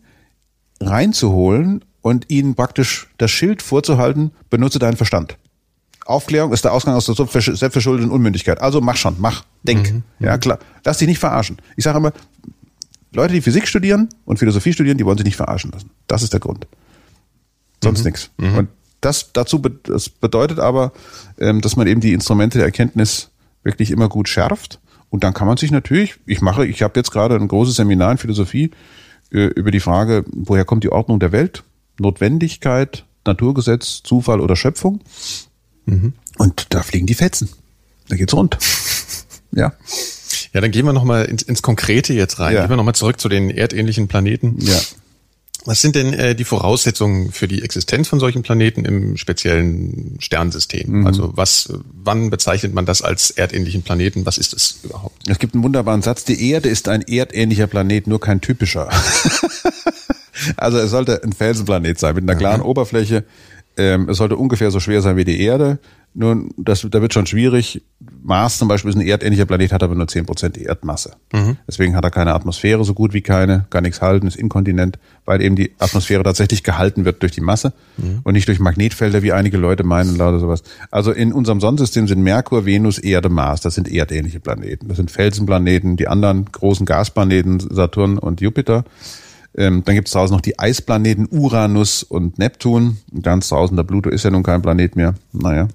reinzuholen und ihnen praktisch das Schild vorzuhalten, benutze deinen Verstand. Aufklärung ist der Ausgang aus der selbstverschuldeten Unmündigkeit. Also mach schon, mach, denk. Mhm, ja, klar. Lass dich nicht verarschen. Ich sage immer, Leute, die Physik studieren und Philosophie studieren, die wollen sich nicht verarschen lassen. Das ist der Grund. sonst mhm. nichts. Mhm. Und das dazu das bedeutet aber, ähm, dass man eben die Instrumente der Erkenntnis wirklich immer gut schärft. Und dann kann man sich natürlich, ich mache, ich habe jetzt gerade ein großes Seminar in Philosophie äh, über die Frage, woher kommt die Ordnung der Welt, Notwendigkeit, Naturgesetz, Zufall oder Schöpfung. Mhm. Und da fliegen die Fetzen. Da geht's rund. ja. Ja, dann gehen wir nochmal ins, ins Konkrete jetzt rein. Ja. Gehen wir nochmal zurück zu den erdähnlichen Planeten. Ja. Was sind denn äh, die Voraussetzungen für die Existenz von solchen Planeten im speziellen Sternsystem? Mhm. Also was, wann bezeichnet man das als erdähnlichen Planeten? Was ist es überhaupt? Es gibt einen wunderbaren Satz. Die Erde ist ein erdähnlicher Planet, nur kein typischer. also es sollte ein Felsenplanet sein mit einer klaren mhm. Oberfläche. Ähm, es sollte ungefähr so schwer sein wie die Erde. Nun, das, da wird schon schwierig. Mars zum Beispiel ist ein erdähnlicher Planet, hat aber nur zehn Prozent Erdmasse. Mhm. Deswegen hat er keine Atmosphäre, so gut wie keine, gar nichts halten, ist inkontinent, weil eben die Atmosphäre tatsächlich gehalten wird durch die Masse mhm. und nicht durch Magnetfelder, wie einige Leute meinen, oder sowas. Also in unserem Sonnensystem sind Merkur, Venus, Erde, Mars. Das sind erdähnliche Planeten. Das sind Felsenplaneten, die anderen großen Gasplaneten, Saturn und Jupiter. Ähm, dann gibt es draußen noch die Eisplaneten Uranus und Neptun. Ganz draußen, der Pluto ist ja nun kein Planet mehr. Naja,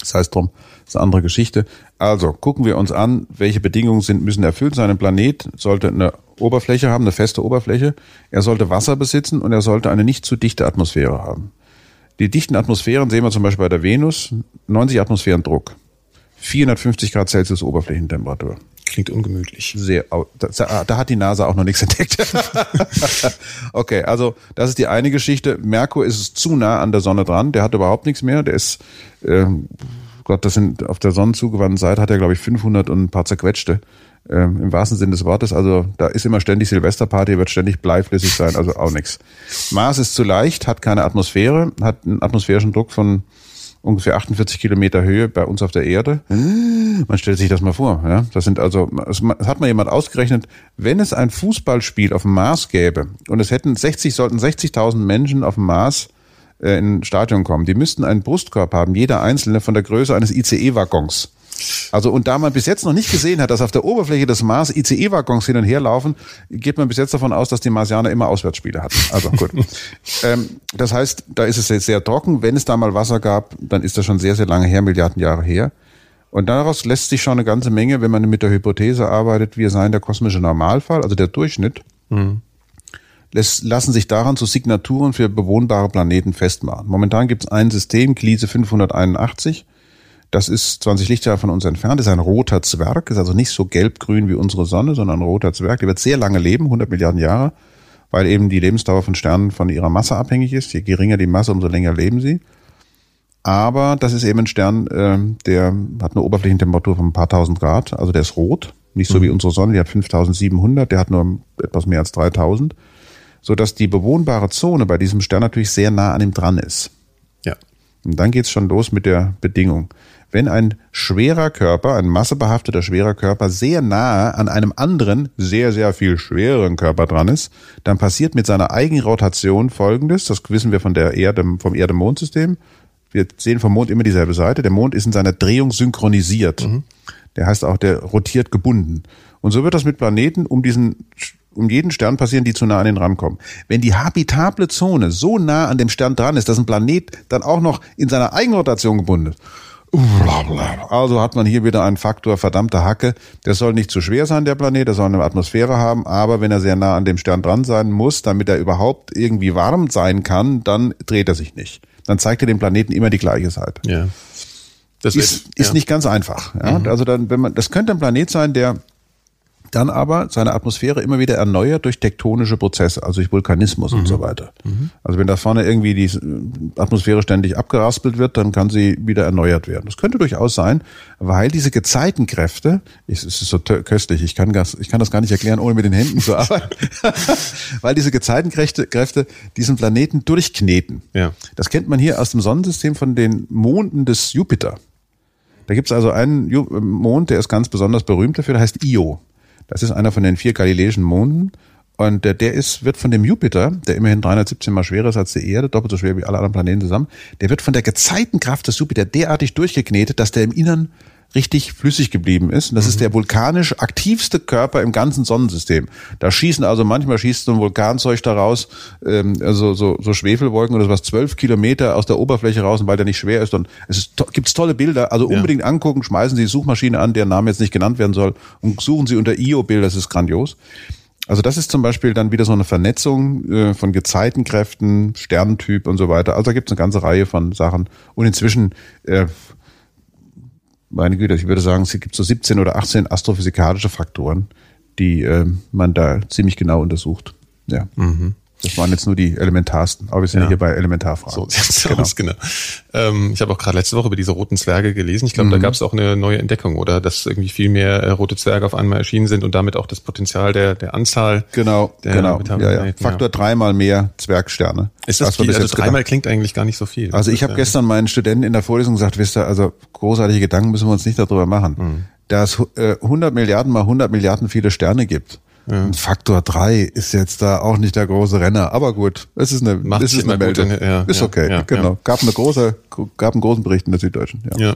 das heißt drum, das ist eine andere Geschichte. Also gucken wir uns an, welche Bedingungen sind, müssen erfüllt sein. Ein Planet sollte eine Oberfläche haben, eine feste Oberfläche. Er sollte Wasser besitzen und er sollte eine nicht zu dichte Atmosphäre haben. Die dichten Atmosphären sehen wir zum Beispiel bei der Venus, 90 Atmosphären Druck, 450 Grad Celsius Oberflächentemperatur. Klingt ungemütlich. Sehr, da, da, hat die NASA auch noch nichts entdeckt. okay, also das ist die eine Geschichte. Merkur ist zu nah an der Sonne dran. Der hat überhaupt nichts mehr. Der ist, äh, Gott, das sind auf der sonnenzugewandten Seite hat er glaube ich 500 und ein paar zerquetschte. Ähm, Im wahrsten Sinne des Wortes. Also da ist immer ständig Silvesterparty, wird ständig bleiflüssig sein, also auch nichts. Mars ist zu leicht, hat keine Atmosphäre, hat einen atmosphärischen Druck von ungefähr 48 Kilometer Höhe bei uns auf der Erde. Man stellt sich das mal vor. Ja? Das sind also, es hat mal jemand ausgerechnet, wenn es ein Fußballspiel auf dem Mars gäbe und es hätten 60, sollten 60.000 Menschen auf dem Mars äh, in ein Stadion kommen, die müssten einen Brustkorb haben, jeder einzelne von der Größe eines ICE-Waggons. Also und da man bis jetzt noch nicht gesehen hat, dass auf der Oberfläche des Mars ICE-Waggons hin und her laufen, geht man bis jetzt davon aus, dass die Marsianer immer Auswärtsspiele hatten. Also gut. ähm, das heißt, da ist es jetzt sehr trocken. Wenn es da mal Wasser gab, dann ist das schon sehr, sehr lange her, Milliarden Jahre her. Und daraus lässt sich schon eine ganze Menge, wenn man mit der Hypothese arbeitet, wir seien der kosmische Normalfall, also der Durchschnitt, mhm. lässt, lassen sich daran zu Signaturen für bewohnbare Planeten festmachen. Momentan gibt es ein System, Gliese 581, das ist 20 Lichtjahre von uns entfernt, ist ein roter Zwerg, ist also nicht so gelb-grün wie unsere Sonne, sondern ein roter Zwerg. Der wird sehr lange leben, 100 Milliarden Jahre, weil eben die Lebensdauer von Sternen von ihrer Masse abhängig ist. Je geringer die Masse, umso länger leben sie. Aber das ist eben ein Stern, äh, der hat eine Oberflächentemperatur von ein paar tausend Grad, also der ist rot, nicht so mhm. wie unsere Sonne, die hat 5700, der hat nur etwas mehr als 3000, so dass die bewohnbare Zone bei diesem Stern natürlich sehr nah an ihm dran ist. Ja. Und dann geht's schon los mit der Bedingung wenn ein schwerer Körper, ein massebehafteter schwerer Körper sehr nahe an einem anderen, sehr, sehr viel schwereren Körper dran ist, dann passiert mit seiner Eigenrotation Folgendes, das wissen wir von der Erde, vom Erde-Mond-System. Wir sehen vom Mond immer dieselbe Seite. Der Mond ist in seiner Drehung synchronisiert. Mhm. Der heißt auch, der rotiert gebunden. Und so wird das mit Planeten um diesen um jeden Stern passieren, die zu nah an den rankommen. Wenn die habitable Zone so nah an dem Stern dran ist, dass ein Planet dann auch noch in seiner Eigenrotation gebunden ist, also hat man hier wieder einen Faktor verdammte Hacke. Der soll nicht zu schwer sein, der Planet, der soll eine Atmosphäre haben, aber wenn er sehr nah an dem Stern dran sein muss, damit er überhaupt irgendwie warm sein kann, dann dreht er sich nicht. Dann zeigt er dem Planeten immer die gleiche Seite. Ja. Das ist, ist ja. nicht ganz einfach. Ja? Mhm. Also dann, wenn man, das könnte ein Planet sein, der dann aber seine Atmosphäre immer wieder erneuert durch tektonische Prozesse, also durch Vulkanismus mhm. und so mhm. weiter. Mhm. Also wenn da vorne irgendwie die Atmosphäre ständig abgeraspelt wird, dann kann sie wieder erneuert werden. Das könnte durchaus sein, weil diese Gezeitenkräfte, es ist so köstlich, ich kann, das, ich kann das gar nicht erklären, ohne mit den Händen zu arbeiten, weil diese Gezeitenkräfte Kräfte diesen Planeten durchkneten. Ja. Das kennt man hier aus dem Sonnensystem von den Monden des Jupiter. Da gibt es also einen Mond, der ist ganz besonders berühmt dafür, der heißt Io. Das ist einer von den vier galileischen Monden. Und der, der ist, wird von dem Jupiter, der immerhin 317 mal schwerer ist als die Erde, doppelt so schwer wie alle anderen Planeten zusammen, der wird von der Gezeitenkraft des Jupiter derartig durchgeknetet, dass der im Innern richtig flüssig geblieben ist. Und das mhm. ist der vulkanisch aktivste Körper im ganzen Sonnensystem. Da schießen also manchmal schießt so ein Vulkanzeug daraus, ähm, also so, so Schwefelwolken oder sowas, zwölf Kilometer aus der Oberfläche raus, weil der nicht schwer ist. Und es ist, to gibt's tolle Bilder. Also unbedingt ja. angucken, schmeißen Sie die Suchmaschine an, deren Name jetzt nicht genannt werden soll, und suchen Sie unter IO-Bild, das ist grandios. Also das ist zum Beispiel dann wieder so eine Vernetzung äh, von Gezeitenkräften, Sternentyp und so weiter. Also da gibt es eine ganze Reihe von Sachen. Und inzwischen äh, meine Güte, ich würde sagen, es gibt so 17 oder 18 astrophysikalische Faktoren, die äh, man da ziemlich genau untersucht. Ja. Mhm. Das waren jetzt nur die elementarsten, aber wir sind ja, hier bei Elementarfragen. So sieht's genau. aus, genau. Ähm, ich habe auch gerade letzte Woche über diese roten Zwerge gelesen. Ich glaube, mhm. da gab es auch eine neue Entdeckung, oder dass irgendwie viel mehr äh, rote Zwerge auf einmal erschienen sind und damit auch das Potenzial der, der Anzahl. Genau, der genau. Ja, ja. Faktor ja. dreimal mehr Zwergsterne. Ist das viel? Also dreimal klingt eigentlich gar nicht so viel. Also ich habe gestern meinen Studenten in der Vorlesung gesagt, wisst ihr, also großartige Gedanken müssen wir uns nicht darüber machen. Mhm. Da es äh, 100 Milliarden mal 100 Milliarden viele Sterne gibt ja. Und Faktor 3 ist jetzt da auch nicht der große Renner, aber gut, es ist eine, Macht es ist eine Meldung. Ja, ist okay, ja, genau. Gab eine große, gab einen großen Bericht in der Süddeutschen. Ja.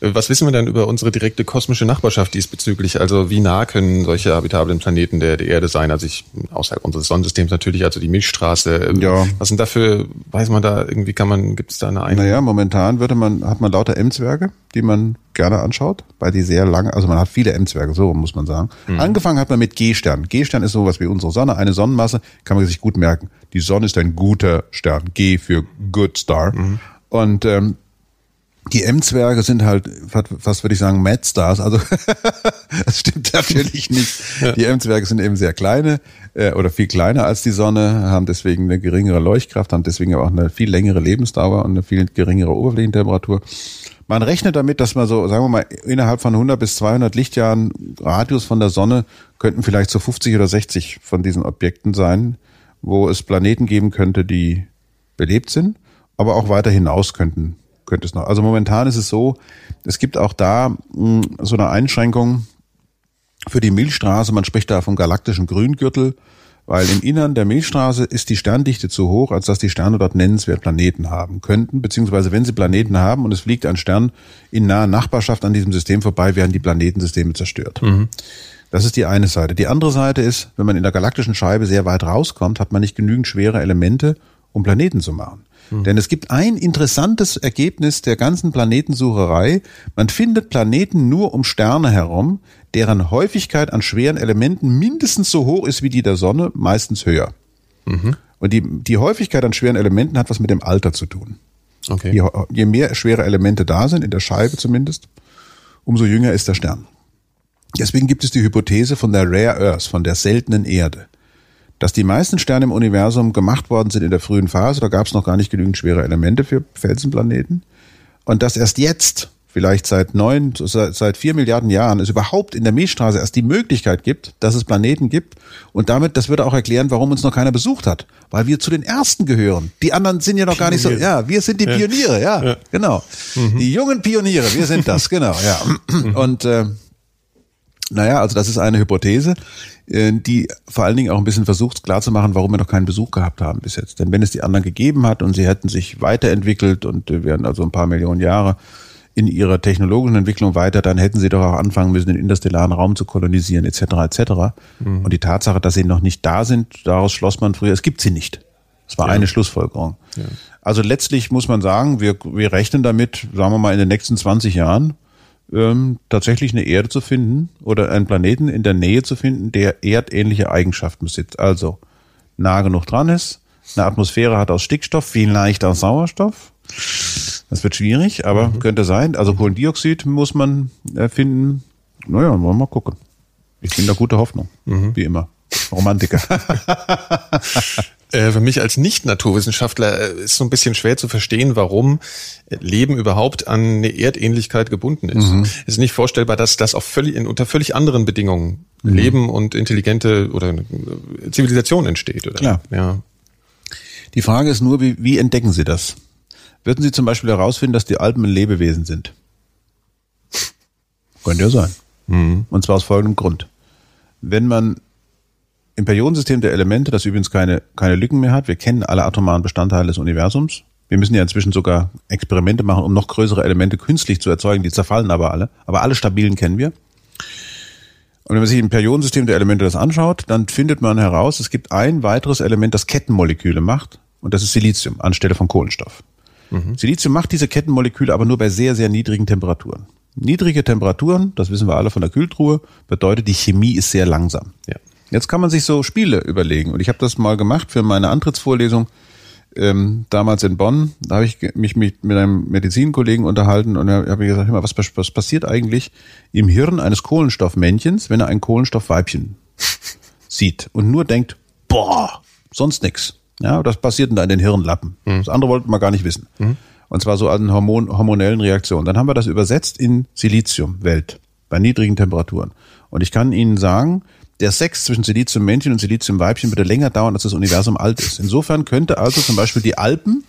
Was wissen wir denn über unsere direkte kosmische Nachbarschaft diesbezüglich? Also wie nah können solche habitablen Planeten der, der Erde sein? Also ich, außerhalb unseres Sonnensystems natürlich, also die Milchstraße. Ja. Was sind dafür, weiß man da, irgendwie kann man, gibt es da eine Einheit? Naja, momentan würde man, hat man lauter M-Zwerge, die man gerne anschaut, weil die sehr lange, also man hat viele M-Zwerge, so muss man sagen. Mhm. Angefangen hat man mit G-Stern. G-Stern ist sowas wie unsere Sonne, eine Sonnenmasse, kann man sich gut merken. Die Sonne ist ein guter Stern. G für Good Star. Mhm. Und ähm, die M-Zwerge sind halt, fast würde ich sagen, Mad Stars. Also das stimmt natürlich nicht. Die M-Zwerge sind eben sehr kleine äh, oder viel kleiner als die Sonne, haben deswegen eine geringere Leuchtkraft, haben deswegen aber auch eine viel längere Lebensdauer und eine viel geringere Oberflächentemperatur. Man rechnet damit, dass man so, sagen wir mal, innerhalb von 100 bis 200 Lichtjahren Radius von der Sonne könnten vielleicht so 50 oder 60 von diesen Objekten sein, wo es Planeten geben könnte, die belebt sind, aber auch weiter hinaus könnten könnte es noch. Also momentan ist es so, es gibt auch da mh, hm, so eine Einschränkung für die Milchstraße. Man spricht da vom galaktischen Grüngürtel, weil im Innern der Milchstraße ist die Sterndichte zu hoch, als dass die Sterne dort nennenswert Planeten haben könnten. Beziehungsweise wenn sie Planeten haben und es fliegt ein Stern in naher Nachbarschaft an diesem System vorbei, werden die Planetensysteme zerstört. Mhm. Das ist die eine Seite. Die andere Seite ist, wenn man in der galaktischen Scheibe sehr weit rauskommt, hat man nicht genügend schwere Elemente, um Planeten zu machen. Mhm. Denn es gibt ein interessantes Ergebnis der ganzen Planetensucherei. Man findet Planeten nur um Sterne herum, deren Häufigkeit an schweren Elementen mindestens so hoch ist wie die der Sonne, meistens höher. Mhm. Und die, die Häufigkeit an schweren Elementen hat was mit dem Alter zu tun. Okay. Je, je mehr schwere Elemente da sind, in der Scheibe zumindest, umso jünger ist der Stern. Deswegen gibt es die Hypothese von der Rare Earth, von der seltenen Erde dass die meisten Sterne im Universum gemacht worden sind in der frühen Phase, da gab es noch gar nicht genügend schwere Elemente für Felsenplaneten. Und dass erst jetzt, vielleicht seit neun, seit, vier Milliarden Jahren, es überhaupt in der Milchstraße erst die Möglichkeit gibt, dass es Planeten gibt. Und damit, das würde auch erklären, warum uns noch keiner besucht hat. Weil wir zu den Ersten gehören. Die anderen sind ja noch Pioniere. gar nicht so, ja, wir sind die Pioniere, ja, ja. genau. Mhm. Die jungen Pioniere, wir sind das, genau, ja. Und, äh, naja, also das ist eine Hypothese. Äh, die vor allen Dingen auch ein bisschen versucht klarzumachen, warum wir noch keinen Besuch gehabt haben bis jetzt. Denn wenn es die anderen gegeben hat und sie hätten sich weiterentwickelt und wären also ein paar Millionen Jahre in ihrer technologischen Entwicklung weiter, dann hätten sie doch auch anfangen müssen, den interstellaren Raum zu kolonisieren, etc. etc. Mhm. Und die Tatsache, dass sie noch nicht da sind, daraus schloss man früher, es gibt sie nicht. Das war ja. eine Schlussfolgerung. Ja. Also letztlich muss man sagen, wir, wir rechnen damit, sagen wir mal, in den nächsten 20 Jahren, ähm, tatsächlich eine Erde zu finden oder einen Planeten in der Nähe zu finden, der erdähnliche Eigenschaften besitzt. Also nah genug dran ist, eine Atmosphäre hat aus Stickstoff, vielleicht aus Sauerstoff. Das wird schwierig, aber mhm. könnte sein. Also Kohlendioxid muss man finden. Naja, wollen wir mal gucken. Ich bin da gute Hoffnung, mhm. wie immer. Romantiker. Äh, für mich als Nicht-Naturwissenschaftler äh, ist so ein bisschen schwer zu verstehen, warum Leben überhaupt an eine Erdähnlichkeit gebunden ist. Mhm. Es ist nicht vorstellbar, dass das auf völlig, unter völlig anderen Bedingungen mhm. Leben und intelligente oder Zivilisation entsteht. Oder? Klar. Ja. Die Frage ist nur, wie, wie entdecken Sie das? Würden Sie zum Beispiel herausfinden, dass die Alpen ein Lebewesen sind? Könnte ja sein. Mhm. Und zwar aus folgendem Grund. Wenn man im Periodensystem der Elemente, das übrigens keine, keine Lücken mehr hat, wir kennen alle atomaren Bestandteile des Universums, Wir müssen ja inzwischen sogar Experimente machen, um noch größere Elemente künstlich zu erzeugen. Die zerfallen aber alle. Aber alle stabilen kennen wir. Und wenn man sich im Periodensystem der Elemente das anschaut, dann findet man heraus, es gibt ein weiteres Element, das Kettenmoleküle macht. Und das ist Silizium anstelle von Kohlenstoff. Mhm. Silizium macht diese Kettenmoleküle aber nur bei sehr, sehr niedrigen Temperaturen. Niedrige Temperaturen, das wissen wir alle von der Kühltruhe, bedeutet, die Chemie ist sehr langsam. Ja. Jetzt kann man sich so Spiele überlegen. Und ich habe das mal gemacht für meine Antrittsvorlesung ähm, damals in Bonn. Da habe ich mich mit, mit einem Medizinkollegen unterhalten und habe gesagt, was, was passiert eigentlich im Hirn eines Kohlenstoffmännchens, wenn er ein Kohlenstoffweibchen sieht und nur denkt, boah, sonst nix. Ja, das passiert da in den Hirnlappen. Mhm. Das andere wollten wir gar nicht wissen. Mhm. Und zwar so an Hormon, hormonellen Reaktionen. Dann haben wir das übersetzt in Siliziumwelt bei niedrigen Temperaturen. Und ich kann Ihnen sagen, der Sex zwischen Siliziummännchen und Siliziumweibchen würde länger dauern, als das Universum alt ist. Insofern könnte also zum Beispiel die Alpen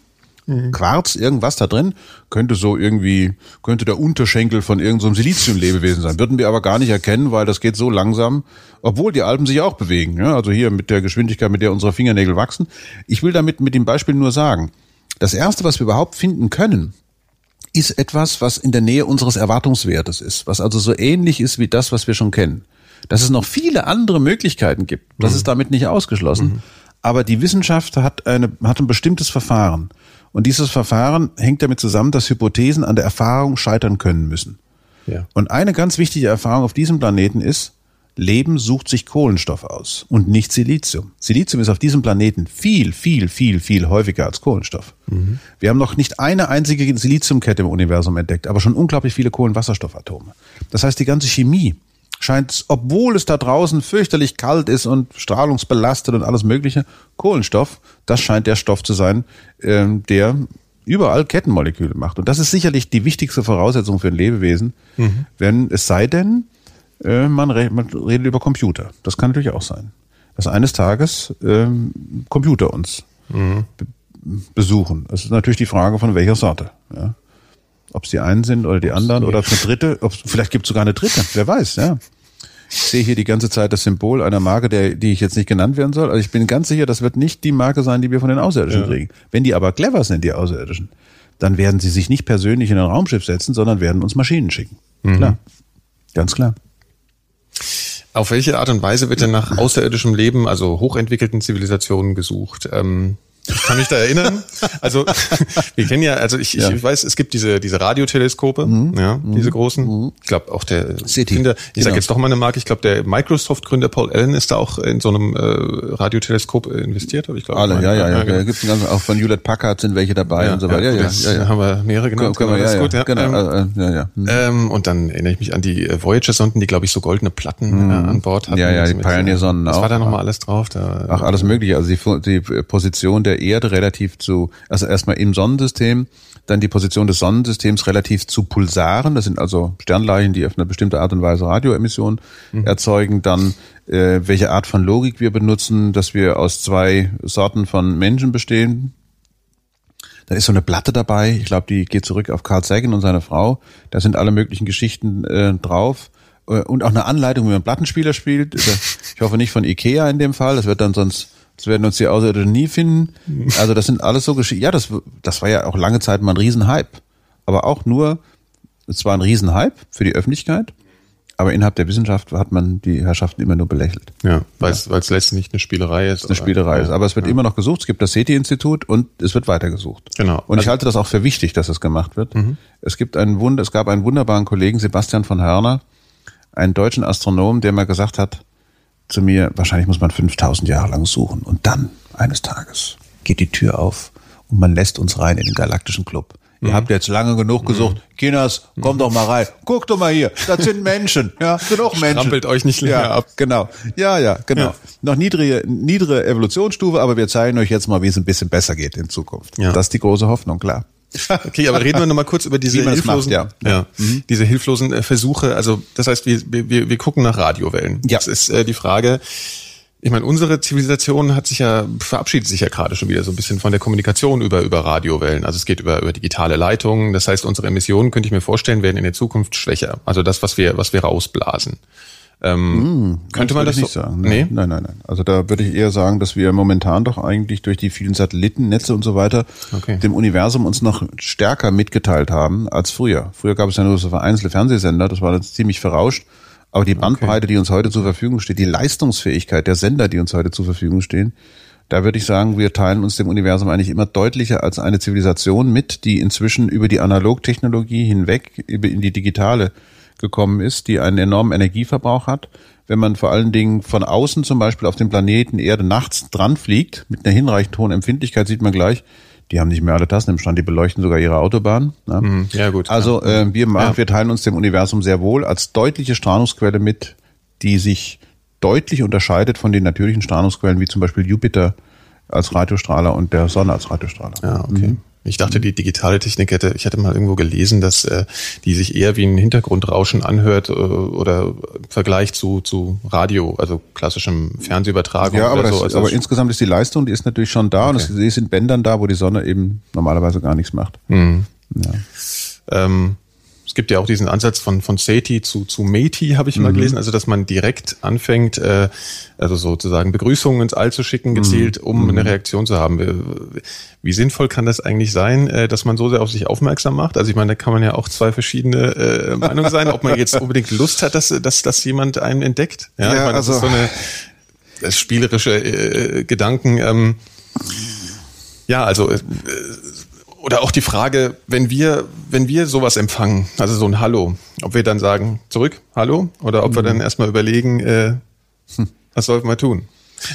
mhm. Quarz, irgendwas da drin, könnte so irgendwie, könnte der Unterschenkel von irgendeinem so Siliziumlebewesen sein. Würden wir aber gar nicht erkennen, weil das geht so langsam, obwohl die Alpen sich auch bewegen. Ja, also hier mit der Geschwindigkeit, mit der unsere Fingernägel wachsen. Ich will damit mit dem Beispiel nur sagen, das erste, was wir überhaupt finden können, ist etwas, was in der Nähe unseres Erwartungswertes ist, was also so ähnlich ist wie das, was wir schon kennen. Dass es noch viele andere Möglichkeiten gibt, das mhm. ist damit nicht ausgeschlossen. Mhm. Aber die Wissenschaft hat, eine, hat ein bestimmtes Verfahren. Und dieses Verfahren hängt damit zusammen, dass Hypothesen an der Erfahrung scheitern können müssen. Ja. Und eine ganz wichtige Erfahrung auf diesem Planeten ist, Leben sucht sich Kohlenstoff aus und nicht Silizium. Silizium ist auf diesem Planeten viel, viel, viel, viel häufiger als Kohlenstoff. Mhm. Wir haben noch nicht eine einzige Siliziumkette im Universum entdeckt, aber schon unglaublich viele Kohlenwasserstoffatome. Das heißt, die ganze Chemie scheint, obwohl es da draußen fürchterlich kalt ist und strahlungsbelastet und alles Mögliche, Kohlenstoff, das scheint der Stoff zu sein, äh, der überall Kettenmoleküle macht. Und das ist sicherlich die wichtigste Voraussetzung für ein Lebewesen, mhm. wenn es sei denn, äh, man, re man, redet über Computer. Das kann natürlich auch sein. Dass eines Tages äh, Computer uns mhm. be besuchen. Das ist natürlich die Frage von welcher Sorte. Ja? Ob es die einen sind oder die anderen oder ob es eine dritte, ob, vielleicht gibt es sogar eine dritte, wer weiß, ja. Ich sehe hier die ganze Zeit das Symbol einer Marke, der, die ich jetzt nicht genannt werden soll. Also ich bin ganz sicher, das wird nicht die Marke sein, die wir von den Außerirdischen ja. kriegen. Wenn die aber clever sind, die Außerirdischen, dann werden sie sich nicht persönlich in ein Raumschiff setzen, sondern werden uns Maschinen schicken. Mhm. Klar. Ganz klar. Auf welche Art und Weise wird denn nach außerirdischem Leben, also hochentwickelten Zivilisationen gesucht? Ähm ich kann mich da erinnern. Also wir kennen ja, also ich, ja. ich weiß, es gibt diese diese Radioteleskope, mhm. ja, mhm. diese großen. Mhm. Ich glaube auch der City. Kinder, ich genau. sage jetzt doch mal eine Marke. Ich glaube der Microsoft-Gründer Paul Allen ist da auch in so einem äh, Radioteleskop investiert. Ich glaube. Alle, ja, ja, ja. Genau. Da gibt's ganzen, auch von Hewlett Packard sind welche dabei ja, und so weiter. Ja, ja, ja, ja, Haben wir mehrere genannt. Können wir, ja, ja, gut, ja, genau. Ähm, äh, ja, ja. Mhm. Ähm, und dann erinnere ich mich an die äh, Voyager-Sonden, die glaube ich so goldene Platten mhm. äh, an Bord hatten. Ja, ja, die Pioneer-Sonden auch. Was war da nochmal alles drauf? Da, Ach, alles mögliche. Also die, die Position der Erde relativ relativ zu, also erstmal im Sonnensystem, dann die Position des Sonnensystems relativ zu Pulsaren, das sind also Sternleichen, die auf eine bestimmte Art und Weise Radioemissionen mhm. erzeugen, dann äh, welche Art von Logik wir benutzen, dass wir aus zwei Sorten von Menschen bestehen. Da ist so eine Platte dabei, ich glaube, die geht zurück auf Carl Sagan und seine Frau. Da sind alle möglichen Geschichten äh, drauf äh, und auch eine Anleitung, wie man Plattenspieler spielt. Ich hoffe nicht von Ikea in dem Fall, das wird dann sonst das werden uns die Außerirdischen nie finden. Also das sind alles so Geschichten. Ja, das, das war ja auch lange Zeit mal ein Riesenhype. Aber auch nur, es war ein Riesenhype für die Öffentlichkeit. Aber innerhalb der Wissenschaft hat man die Herrschaften immer nur belächelt. Ja, weil es, es letztlich nicht eine Spielerei ist. Eine Spielerei ja. ist. Aber es wird ja. immer noch gesucht. Es gibt das SETI-Institut und es wird weiter gesucht. Genau. Und also, ich halte das auch für wichtig, dass es gemacht wird. Mhm. Es gibt einen Wunder, es gab einen wunderbaren Kollegen, Sebastian von Hörner, einen deutschen Astronom, der mal gesagt hat, zu mir, wahrscheinlich muss man 5000 Jahre lang suchen. Und dann, eines Tages, geht die Tür auf und man lässt uns rein in den galaktischen Club. Mhm. Ihr habt jetzt lange genug gesucht. Mhm. Kinders, komm doch mal rein. Guck doch mal hier. Das sind Menschen. Ja, auch Menschen. Strampelt euch nicht länger ja, ab. Genau. Ja, ja, genau. Ja. Noch niedrige, niedere Evolutionsstufe, aber wir zeigen euch jetzt mal, wie es ein bisschen besser geht in Zukunft. Ja. Das ist die große Hoffnung, klar. Okay, aber reden wir nochmal kurz über diese hilflosen, macht, ja. Ja, mhm. diese hilflosen äh, Versuche. Also das heißt, wir, wir, wir gucken nach Radiowellen. Ja. Das ist äh, die Frage. Ich meine, unsere Zivilisation hat sich ja verabschiedet sich ja gerade schon wieder so ein bisschen von der Kommunikation über über Radiowellen. Also es geht über über digitale Leitungen. Das heißt, unsere Emissionen könnte ich mir vorstellen werden in der Zukunft schwächer. Also das, was wir was wir rausblasen. Ähm, mm, könnte man das nicht so sagen? Nee? Nein, nein, nein. Also da würde ich eher sagen, dass wir momentan doch eigentlich durch die vielen Satellitennetze und so weiter okay. dem Universum uns noch stärker mitgeteilt haben als früher. Früher gab es ja nur so vereinzelte Fernsehsender, das war dann ziemlich verrauscht. Aber die Bandbreite, okay. die uns heute zur Verfügung steht, die Leistungsfähigkeit der Sender, die uns heute zur Verfügung stehen, da würde ich sagen, wir teilen uns dem Universum eigentlich immer deutlicher als eine Zivilisation mit, die inzwischen über die Analogtechnologie hinweg über in die digitale gekommen ist, die einen enormen Energieverbrauch hat. Wenn man vor allen Dingen von außen zum Beispiel auf den Planeten Erde nachts dran fliegt, mit einer hinreichend hohen Empfindlichkeit, sieht man gleich, die haben nicht mehr alle Tassen im Stand, die beleuchten sogar ihre Autobahn. Ne? Mhm. Ja, gut. Also äh, wir, ja. wir teilen uns dem Universum sehr wohl als deutliche Strahlungsquelle mit, die sich deutlich unterscheidet von den natürlichen Strahlungsquellen, wie zum Beispiel Jupiter als Radiostrahler und der Sonne als Radiostrahler. Ja, okay. Mhm. Ich dachte, die digitale Technik hätte, ich hatte mal irgendwo gelesen, dass äh, die sich eher wie ein Hintergrundrauschen anhört äh, oder im Vergleich zu, zu Radio, also klassischem Fernsehübertragung. Ja, aber, so. das, also aber insgesamt ist die Leistung, die ist natürlich schon da okay. und es, ist in Bändern da, wo die Sonne eben normalerweise gar nichts macht. Mhm. Ja. Ähm, es gibt ja auch diesen Ansatz von, von SETI zu, zu METI, habe ich mal mhm. gelesen, also dass man direkt anfängt, äh, also sozusagen Begrüßungen ins All zu schicken, gezielt, mhm. um mhm. eine Reaktion zu haben. Wie sinnvoll kann das eigentlich sein, äh, dass man so sehr auf sich aufmerksam macht? Also ich meine, da kann man ja auch zwei verschiedene äh, Meinungen sein, ob man jetzt unbedingt Lust hat, dass, dass, dass jemand einen entdeckt. Ja, ja meine, also das ist so eine das spielerische äh, Gedanken. Ähm, ja, also äh, oder auch die Frage, wenn wir, wenn wir sowas empfangen, also so ein Hallo, ob wir dann sagen, zurück, Hallo, oder ob mhm. wir dann erstmal überlegen, äh, was sollten wir tun?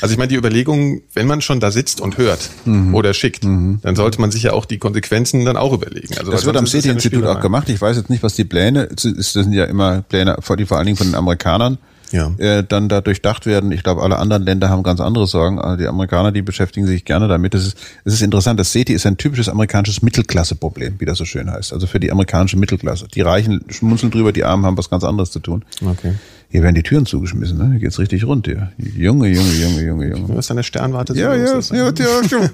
Also ich meine, die Überlegung, wenn man schon da sitzt und hört mhm. oder schickt, mhm. dann sollte man sich ja auch die Konsequenzen dann auch überlegen. Also das wird am City-Institut auch gemacht. Ich weiß jetzt nicht, was die Pläne, das sind ja immer Pläne, die vor allen Dingen von den Amerikanern, ja. äh, dann da durchdacht werden. Ich glaube, alle anderen Länder haben ganz andere Sorgen. Also die Amerikaner, die beschäftigen sich gerne damit. Es ist, es ist interessant. Das SETI ist ein typisches amerikanisches Mittelklasse-Problem, wie das so schön heißt. Also für die amerikanische Mittelklasse. Die Reichen schmunzeln drüber, die Armen haben was ganz anderes zu tun. Okay. Hier werden die Türen zugeschmissen, ne? Hier geht's richtig rund hier. Junge, Junge, Junge, Junge, Junge. Du hast eine Sternwarte. Ja, ja, ja, ja,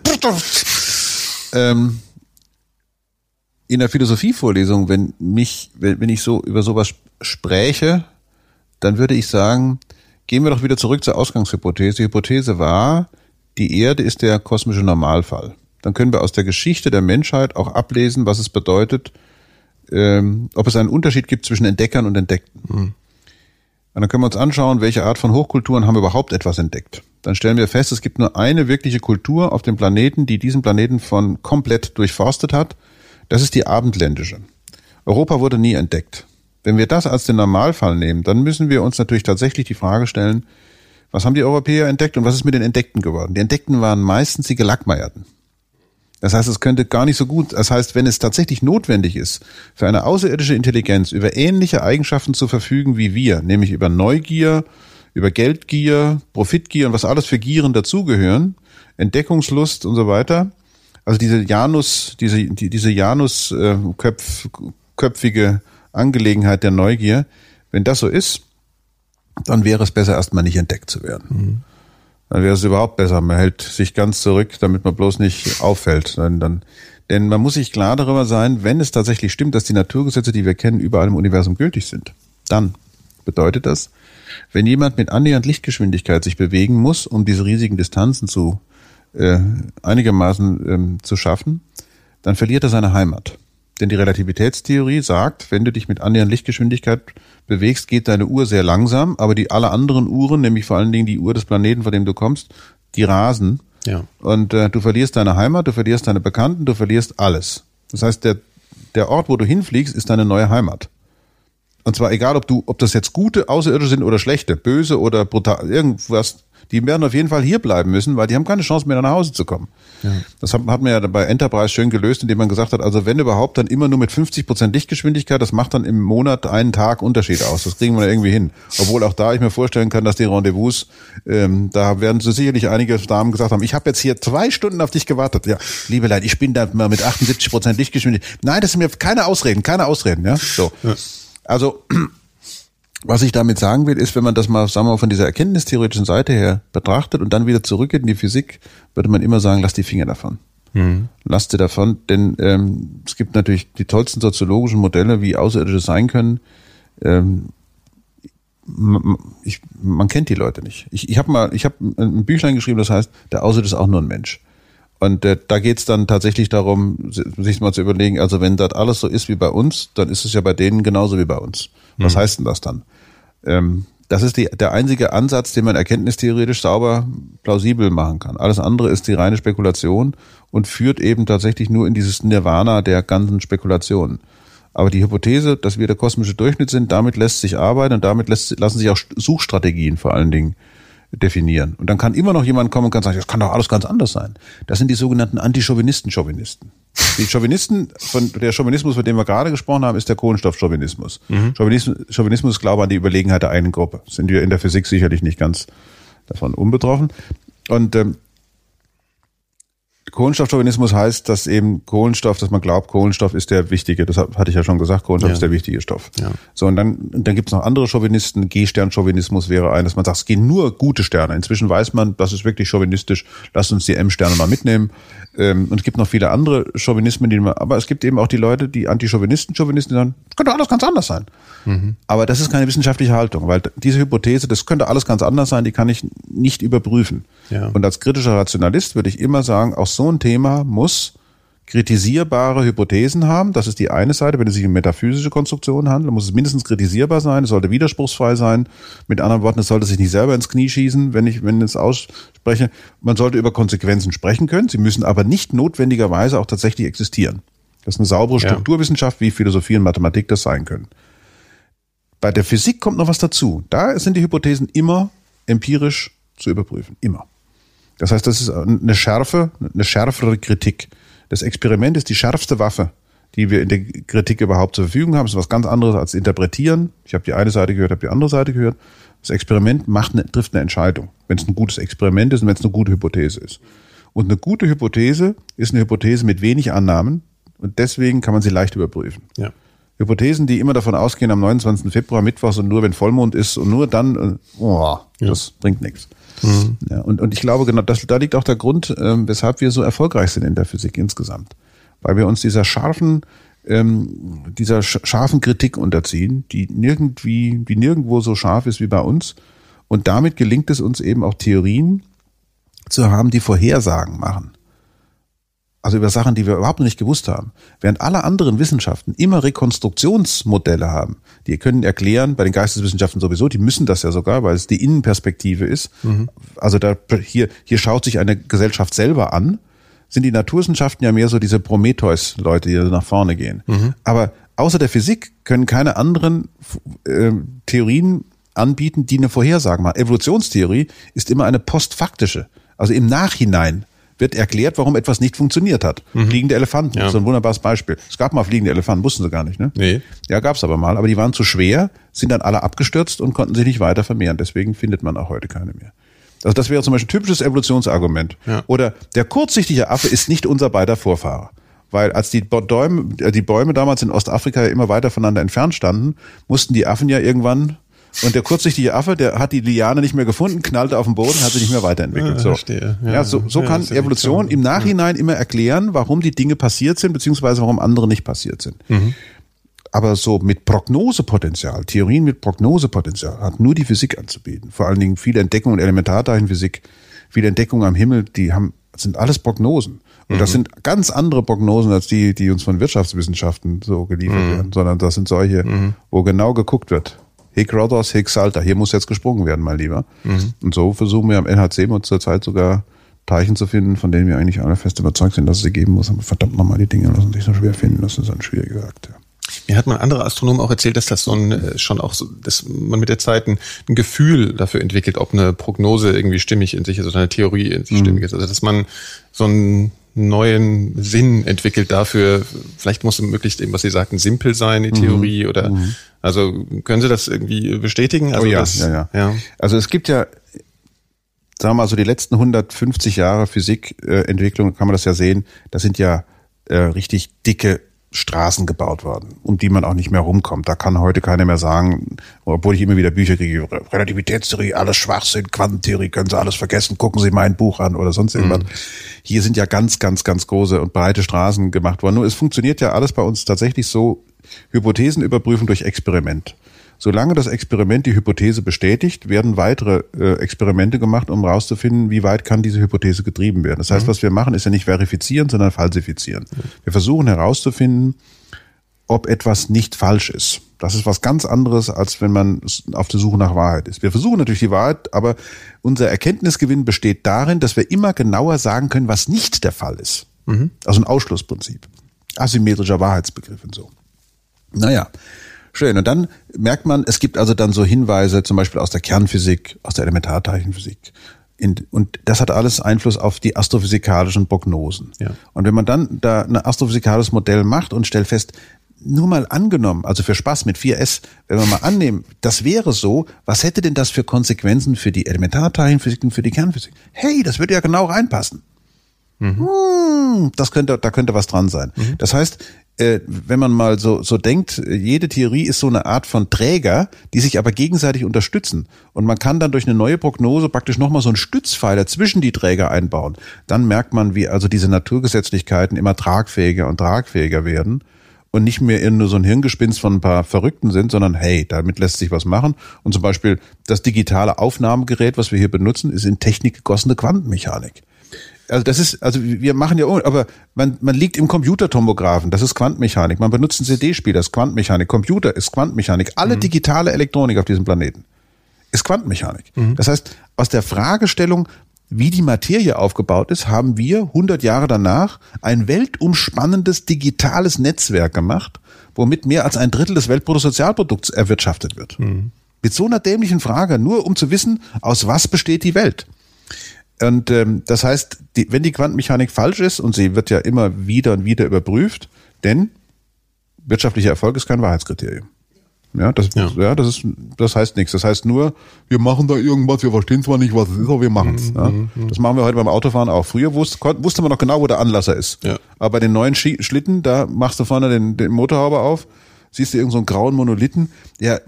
ähm, in der Philosophievorlesung, wenn mich, wenn, wenn ich so über sowas spräche, dann würde ich sagen, gehen wir doch wieder zurück zur Ausgangshypothese. Die Hypothese war, die Erde ist der kosmische Normalfall. Dann können wir aus der Geschichte der Menschheit auch ablesen, was es bedeutet, ähm, ob es einen Unterschied gibt zwischen Entdeckern und Entdeckten. Mhm. Und dann können wir uns anschauen, welche Art von Hochkulturen haben überhaupt etwas entdeckt. Dann stellen wir fest, es gibt nur eine wirkliche Kultur auf dem Planeten, die diesen Planeten von komplett durchforstet hat. Das ist die abendländische. Europa wurde nie entdeckt. Wenn wir das als den Normalfall nehmen, dann müssen wir uns natürlich tatsächlich die Frage stellen, was haben die Europäer entdeckt und was ist mit den Entdeckten geworden? Die Entdeckten waren meistens die Gelackmeierten. Das heißt, es könnte gar nicht so gut, das heißt, wenn es tatsächlich notwendig ist, für eine außerirdische Intelligenz über ähnliche Eigenschaften zu verfügen wie wir, nämlich über Neugier, über Geldgier, Profitgier und was alles für Gieren dazugehören, Entdeckungslust und so weiter, also diese Janus, diese, die, diese Janus-köpfige äh, Angelegenheit der Neugier. Wenn das so ist, dann wäre es besser, erstmal nicht entdeckt zu werden. Mhm. Dann wäre es überhaupt besser. Man hält sich ganz zurück, damit man bloß nicht auffällt. Dann, dann, denn man muss sich klar darüber sein, wenn es tatsächlich stimmt, dass die Naturgesetze, die wir kennen, überall im Universum gültig sind, dann bedeutet das, wenn jemand mit annähernd Lichtgeschwindigkeit sich bewegen muss, um diese riesigen Distanzen zu äh, einigermaßen ähm, zu schaffen, dann verliert er seine Heimat. Denn die Relativitätstheorie sagt, wenn du dich mit annähernd Lichtgeschwindigkeit bewegst, geht deine Uhr sehr langsam, aber die alle anderen Uhren, nämlich vor allen Dingen die Uhr des Planeten, von dem du kommst, die rasen. Ja. Und äh, du verlierst deine Heimat, du verlierst deine Bekannten, du verlierst alles. Das heißt, der, der Ort, wo du hinfliegst, ist deine neue Heimat. Und zwar egal, ob du, ob das jetzt gute Außerirdische sind oder schlechte, böse oder brutal, irgendwas, die werden auf jeden Fall hier bleiben müssen, weil die haben keine Chance mehr nach Hause zu kommen. Ja. Das hat, hat man ja bei Enterprise schön gelöst, indem man gesagt hat, also wenn überhaupt, dann immer nur mit 50 Prozent Lichtgeschwindigkeit, das macht dann im Monat einen Tag Unterschied aus. Das kriegen wir irgendwie hin. Obwohl auch da ich mir vorstellen kann, dass die Rendezvous, ähm, da werden so sicherlich einige Damen gesagt haben, ich habe jetzt hier zwei Stunden auf dich gewartet. Ja, liebe Leute, ich bin da mal mit 78 Prozent Lichtgeschwindigkeit. Nein, das sind mir keine Ausreden, keine Ausreden, ja. So. Ja. Also was ich damit sagen will, ist, wenn man das mal, sagen wir mal, von dieser erkenntnistheoretischen Seite her betrachtet und dann wieder zurückgeht in die Physik, würde man immer sagen, lass die Finger davon. Mhm. Lass sie davon, denn ähm, es gibt natürlich die tollsten soziologischen Modelle, wie Außerirdische sein können. Ähm, ich, man kennt die Leute nicht. Ich, ich habe mal, ich habe ein Büchlein geschrieben, das heißt, der Außer ist auch nur ein Mensch. Und äh, da geht's dann tatsächlich darum, sich mal zu überlegen, also wenn das alles so ist wie bei uns, dann ist es ja bei denen genauso wie bei uns. Was mhm. heißt denn das dann? Ähm, das ist die, der einzige Ansatz, den man erkenntnistheoretisch sauber plausibel machen kann. Alles andere ist die reine Spekulation und führt eben tatsächlich nur in dieses Nirvana der ganzen Spekulationen. Aber die Hypothese, dass wir der kosmische Durchschnitt sind, damit lässt sich arbeiten und damit lässt, lassen sich auch Suchstrategien vor allen Dingen definieren. Und dann kann immer noch jemand kommen und kann sagen, das kann doch alles ganz anders sein. Das sind die sogenannten Antichauvinisten-Chauvinisten. Die Chauvinisten, von der Chauvinismus, von dem wir gerade gesprochen haben, ist der Kohlenstoff-Chauvinismus. Mhm. Chauvinismus, Chauvinismus Glaube an die Überlegenheit der einen Gruppe. Sind wir in der Physik sicherlich nicht ganz davon unbetroffen. Und ähm, Kohlenstoffchauvinismus heißt, dass eben Kohlenstoff, dass man glaubt, Kohlenstoff ist der wichtige, das hatte ich ja schon gesagt, Kohlenstoff ja. ist der wichtige Stoff. Ja. So, und dann, dann gibt es noch andere Chauvinisten, G-Stern-Chauvinismus wäre ein, dass man sagt, es gehen nur gute Sterne. Inzwischen weiß man, das ist wirklich chauvinistisch, lass uns die M-Sterne mal mitnehmen. Ähm, und es gibt noch viele andere Chauvinismen, die man, aber es gibt eben auch die Leute, die Anti-Chauvinisten, Chauvinisten, die sagen, das könnte alles ganz anders sein. Mhm. Aber das ist keine wissenschaftliche Haltung, weil diese Hypothese, das könnte alles ganz anders sein, die kann ich nicht überprüfen. Ja. Und als kritischer Rationalist würde ich immer sagen, auch so ein Thema muss kritisierbare Hypothesen haben. Das ist die eine Seite. Wenn es sich um metaphysische Konstruktionen handelt, muss es mindestens kritisierbar sein. Es sollte widerspruchsfrei sein. Mit anderen Worten, es sollte sich nicht selber ins Knie schießen, wenn ich, wenn ich es ausspreche. Man sollte über Konsequenzen sprechen können. Sie müssen aber nicht notwendigerweise auch tatsächlich existieren. Das ist eine saubere Strukturwissenschaft, wie Philosophie und Mathematik das sein können. Bei der Physik kommt noch was dazu. Da sind die Hypothesen immer empirisch zu überprüfen. Immer. Das heißt, das ist eine schärfe, eine schärfere Kritik. Das Experiment ist die schärfste Waffe, die wir in der Kritik überhaupt zur Verfügung haben. Das ist was ganz anderes als interpretieren. Ich habe die eine Seite gehört, habe die andere Seite gehört. Das Experiment macht eine, trifft eine Entscheidung, wenn es ein gutes Experiment ist und wenn es eine gute Hypothese ist. Und eine gute Hypothese ist eine Hypothese mit wenig Annahmen und deswegen kann man sie leicht überprüfen. Ja. Hypothesen, die immer davon ausgehen, am 29. Februar, Mittwochs und nur wenn Vollmond ist und nur dann, äh, oh, ja. das bringt nichts. Mhm. Ja, und, und ich glaube, genau, das, da liegt auch der Grund, ähm, weshalb wir so erfolgreich sind in der Physik insgesamt. Weil wir uns dieser scharfen, ähm, dieser scharfen Kritik unterziehen, die nirgendwie, die nirgendwo so scharf ist wie bei uns. Und damit gelingt es uns eben auch Theorien zu haben, die Vorhersagen machen. Also über Sachen, die wir überhaupt noch nicht gewusst haben. Während alle anderen Wissenschaften immer Rekonstruktionsmodelle haben. Die können erklären, bei den Geisteswissenschaften sowieso, die müssen das ja sogar, weil es die Innenperspektive ist. Mhm. Also da, hier, hier schaut sich eine Gesellschaft selber an. Sind die Naturwissenschaften ja mehr so diese Prometheus-Leute, die nach vorne gehen. Mhm. Aber außer der Physik können keine anderen äh, Theorien anbieten, die eine Vorhersage machen. Evolutionstheorie ist immer eine postfaktische. Also im Nachhinein wird erklärt, warum etwas nicht funktioniert hat. Mhm. Fliegende Elefanten, ja. so ein wunderbares Beispiel. Es gab mal fliegende Elefanten, wussten sie gar nicht, ne? Nee. Ja, gab es aber mal, aber die waren zu schwer, sind dann alle abgestürzt und konnten sich nicht weiter vermehren. Deswegen findet man auch heute keine mehr. Also das wäre zum Beispiel ein typisches Evolutionsargument. Ja. Oder der kurzsichtige Affe ist nicht unser beider Vorfahre. Weil als die Bäume, äh, die Bäume damals in Ostafrika immer weiter voneinander entfernt standen, mussten die Affen ja irgendwann und der kurzsichtige Affe, der hat die Liane nicht mehr gefunden, knallte auf den Boden, hat sich nicht mehr weiterentwickelt. So, ja, ja, so, so kann Evolution im Nachhinein immer erklären, warum die Dinge passiert sind, beziehungsweise warum andere nicht passiert sind. Mhm. Aber so mit Prognosepotenzial, Theorien mit Prognosepotenzial hat nur die Physik anzubieten. Vor allen Dingen viele Entdeckungen Elementarteilchenphysik, viele Entdeckungen am Himmel, die haben, sind alles Prognosen. Und mhm. das sind ganz andere Prognosen als die, die uns von Wirtschaftswissenschaften so geliefert mhm. werden, sondern das sind solche, mhm. wo genau geguckt wird. Hic Rhodos, Hic Salta. Hier muss jetzt gesprungen werden, mein Lieber. Mhm. Und so versuchen wir am NHC zurzeit sogar Teilchen zu finden, von denen wir eigentlich alle fest überzeugt sind, dass es sie geben muss. Aber verdammt nochmal, die Dinge lassen sich so schwer finden. Das ist ein schwieriger Akt. Ja. Mir hat mal ein anderer Astronom auch erzählt, dass das so ein, äh, schon auch so, dass man mit der Zeit ein, ein Gefühl dafür entwickelt, ob eine Prognose irgendwie stimmig in sich ist oder eine Theorie in sich mhm. stimmig ist. Also dass man so ein neuen Sinn entwickelt dafür. Vielleicht muss es möglichst eben, was Sie sagten, simpel sein, die mhm. Theorie oder mhm. Also können Sie das irgendwie bestätigen? Also oh ja, das, ja, ja, ja. Also es gibt ja, sagen wir mal so die letzten 150 Jahre Physikentwicklung, kann man das ja sehen, das sind ja äh, richtig dicke Straßen gebaut worden, um die man auch nicht mehr rumkommt. Da kann heute keiner mehr sagen, obwohl ich immer wieder Bücher kriege, Relativitätstheorie, alles Schwachsinn, Quantentheorie, können Sie alles vergessen, gucken Sie mein Buch an oder sonst irgendwas. Mhm. Hier sind ja ganz, ganz, ganz große und breite Straßen gemacht worden. Nur es funktioniert ja alles bei uns tatsächlich so, Hypothesen überprüfen durch Experiment. solange das Experiment die Hypothese bestätigt, werden weitere äh, Experimente gemacht, um herauszufinden, wie weit kann diese Hypothese getrieben werden. Das heißt, mhm. was wir machen, ist ja nicht verifizieren, sondern falsifizieren. Mhm. Wir versuchen herauszufinden, ob etwas nicht falsch ist. Das ist was ganz anderes, als wenn man auf der Suche nach Wahrheit ist. Wir versuchen natürlich die Wahrheit, aber unser Erkenntnisgewinn besteht darin, dass wir immer genauer sagen können, was nicht der Fall ist. Mhm. Also ein Ausschlussprinzip. Asymmetrischer Wahrheitsbegriff und so. Naja, schön. Und dann merkt man, es gibt also dann so Hinweise, zum Beispiel aus der Kernphysik, aus der Elementarteilchenphysik. und das hat alles Einfluss auf die astrophysikalischen Prognosen. Ja. Und wenn man dann da ein astrophysikalisches Modell macht und stellt fest, nur mal angenommen, also für Spaß mit 4S, wenn wir mal annehmen, das wäre so, was hätte denn das für Konsequenzen für die Elementarteilchenphysik und für die Kernphysik? Hey, das würde ja genau reinpassen. Mhm. Hm, das könnte, da könnte was dran sein. Mhm. Das heißt, wenn man mal so, so denkt, jede Theorie ist so eine Art von Träger, die sich aber gegenseitig unterstützen. Und man kann dann durch eine neue Prognose praktisch nochmal so einen Stützpfeiler zwischen die Träger einbauen. Dann merkt man, wie also diese Naturgesetzlichkeiten immer tragfähiger und tragfähiger werden und nicht mehr nur so ein Hirngespinst von ein paar Verrückten sind, sondern hey, damit lässt sich was machen. Und zum Beispiel das digitale Aufnahmegerät, was wir hier benutzen, ist in Technik gegossene Quantenmechanik. Also das ist, also wir machen ja, aber man, man liegt im Computertomographen, das ist Quantenmechanik. Man benutzt einen CD-Spieler, das ist Quantenmechanik. Computer ist Quantenmechanik. Alle mhm. digitale Elektronik auf diesem Planeten ist Quantenmechanik. Mhm. Das heißt, aus der Fragestellung, wie die Materie aufgebaut ist, haben wir 100 Jahre danach ein weltumspannendes digitales Netzwerk gemacht, womit mehr als ein Drittel des Weltbruttosozialprodukts erwirtschaftet wird. Mhm. Mit so einer dämlichen Frage, nur um zu wissen, aus was besteht die Welt. Und ähm, das heißt, die, wenn die Quantenmechanik falsch ist, und sie wird ja immer wieder und wieder überprüft, denn wirtschaftlicher Erfolg ist kein Wahrheitskriterium. Ja, das, ja. ja. das ist, das heißt nichts. Das heißt nur, wir machen da irgendwas, wir verstehen zwar nicht, was es ist, aber wir machen es. Mhm, ja. Mhm, mhm. Das machen wir heute beim Autofahren auch. Früher wusste, wusste man noch genau, wo der Anlasser ist. Ja. Aber bei den neuen Schlitten, da machst du vorne den, den Motorhaube auf, siehst du irgendeinen so grauen Monolithen. Ja,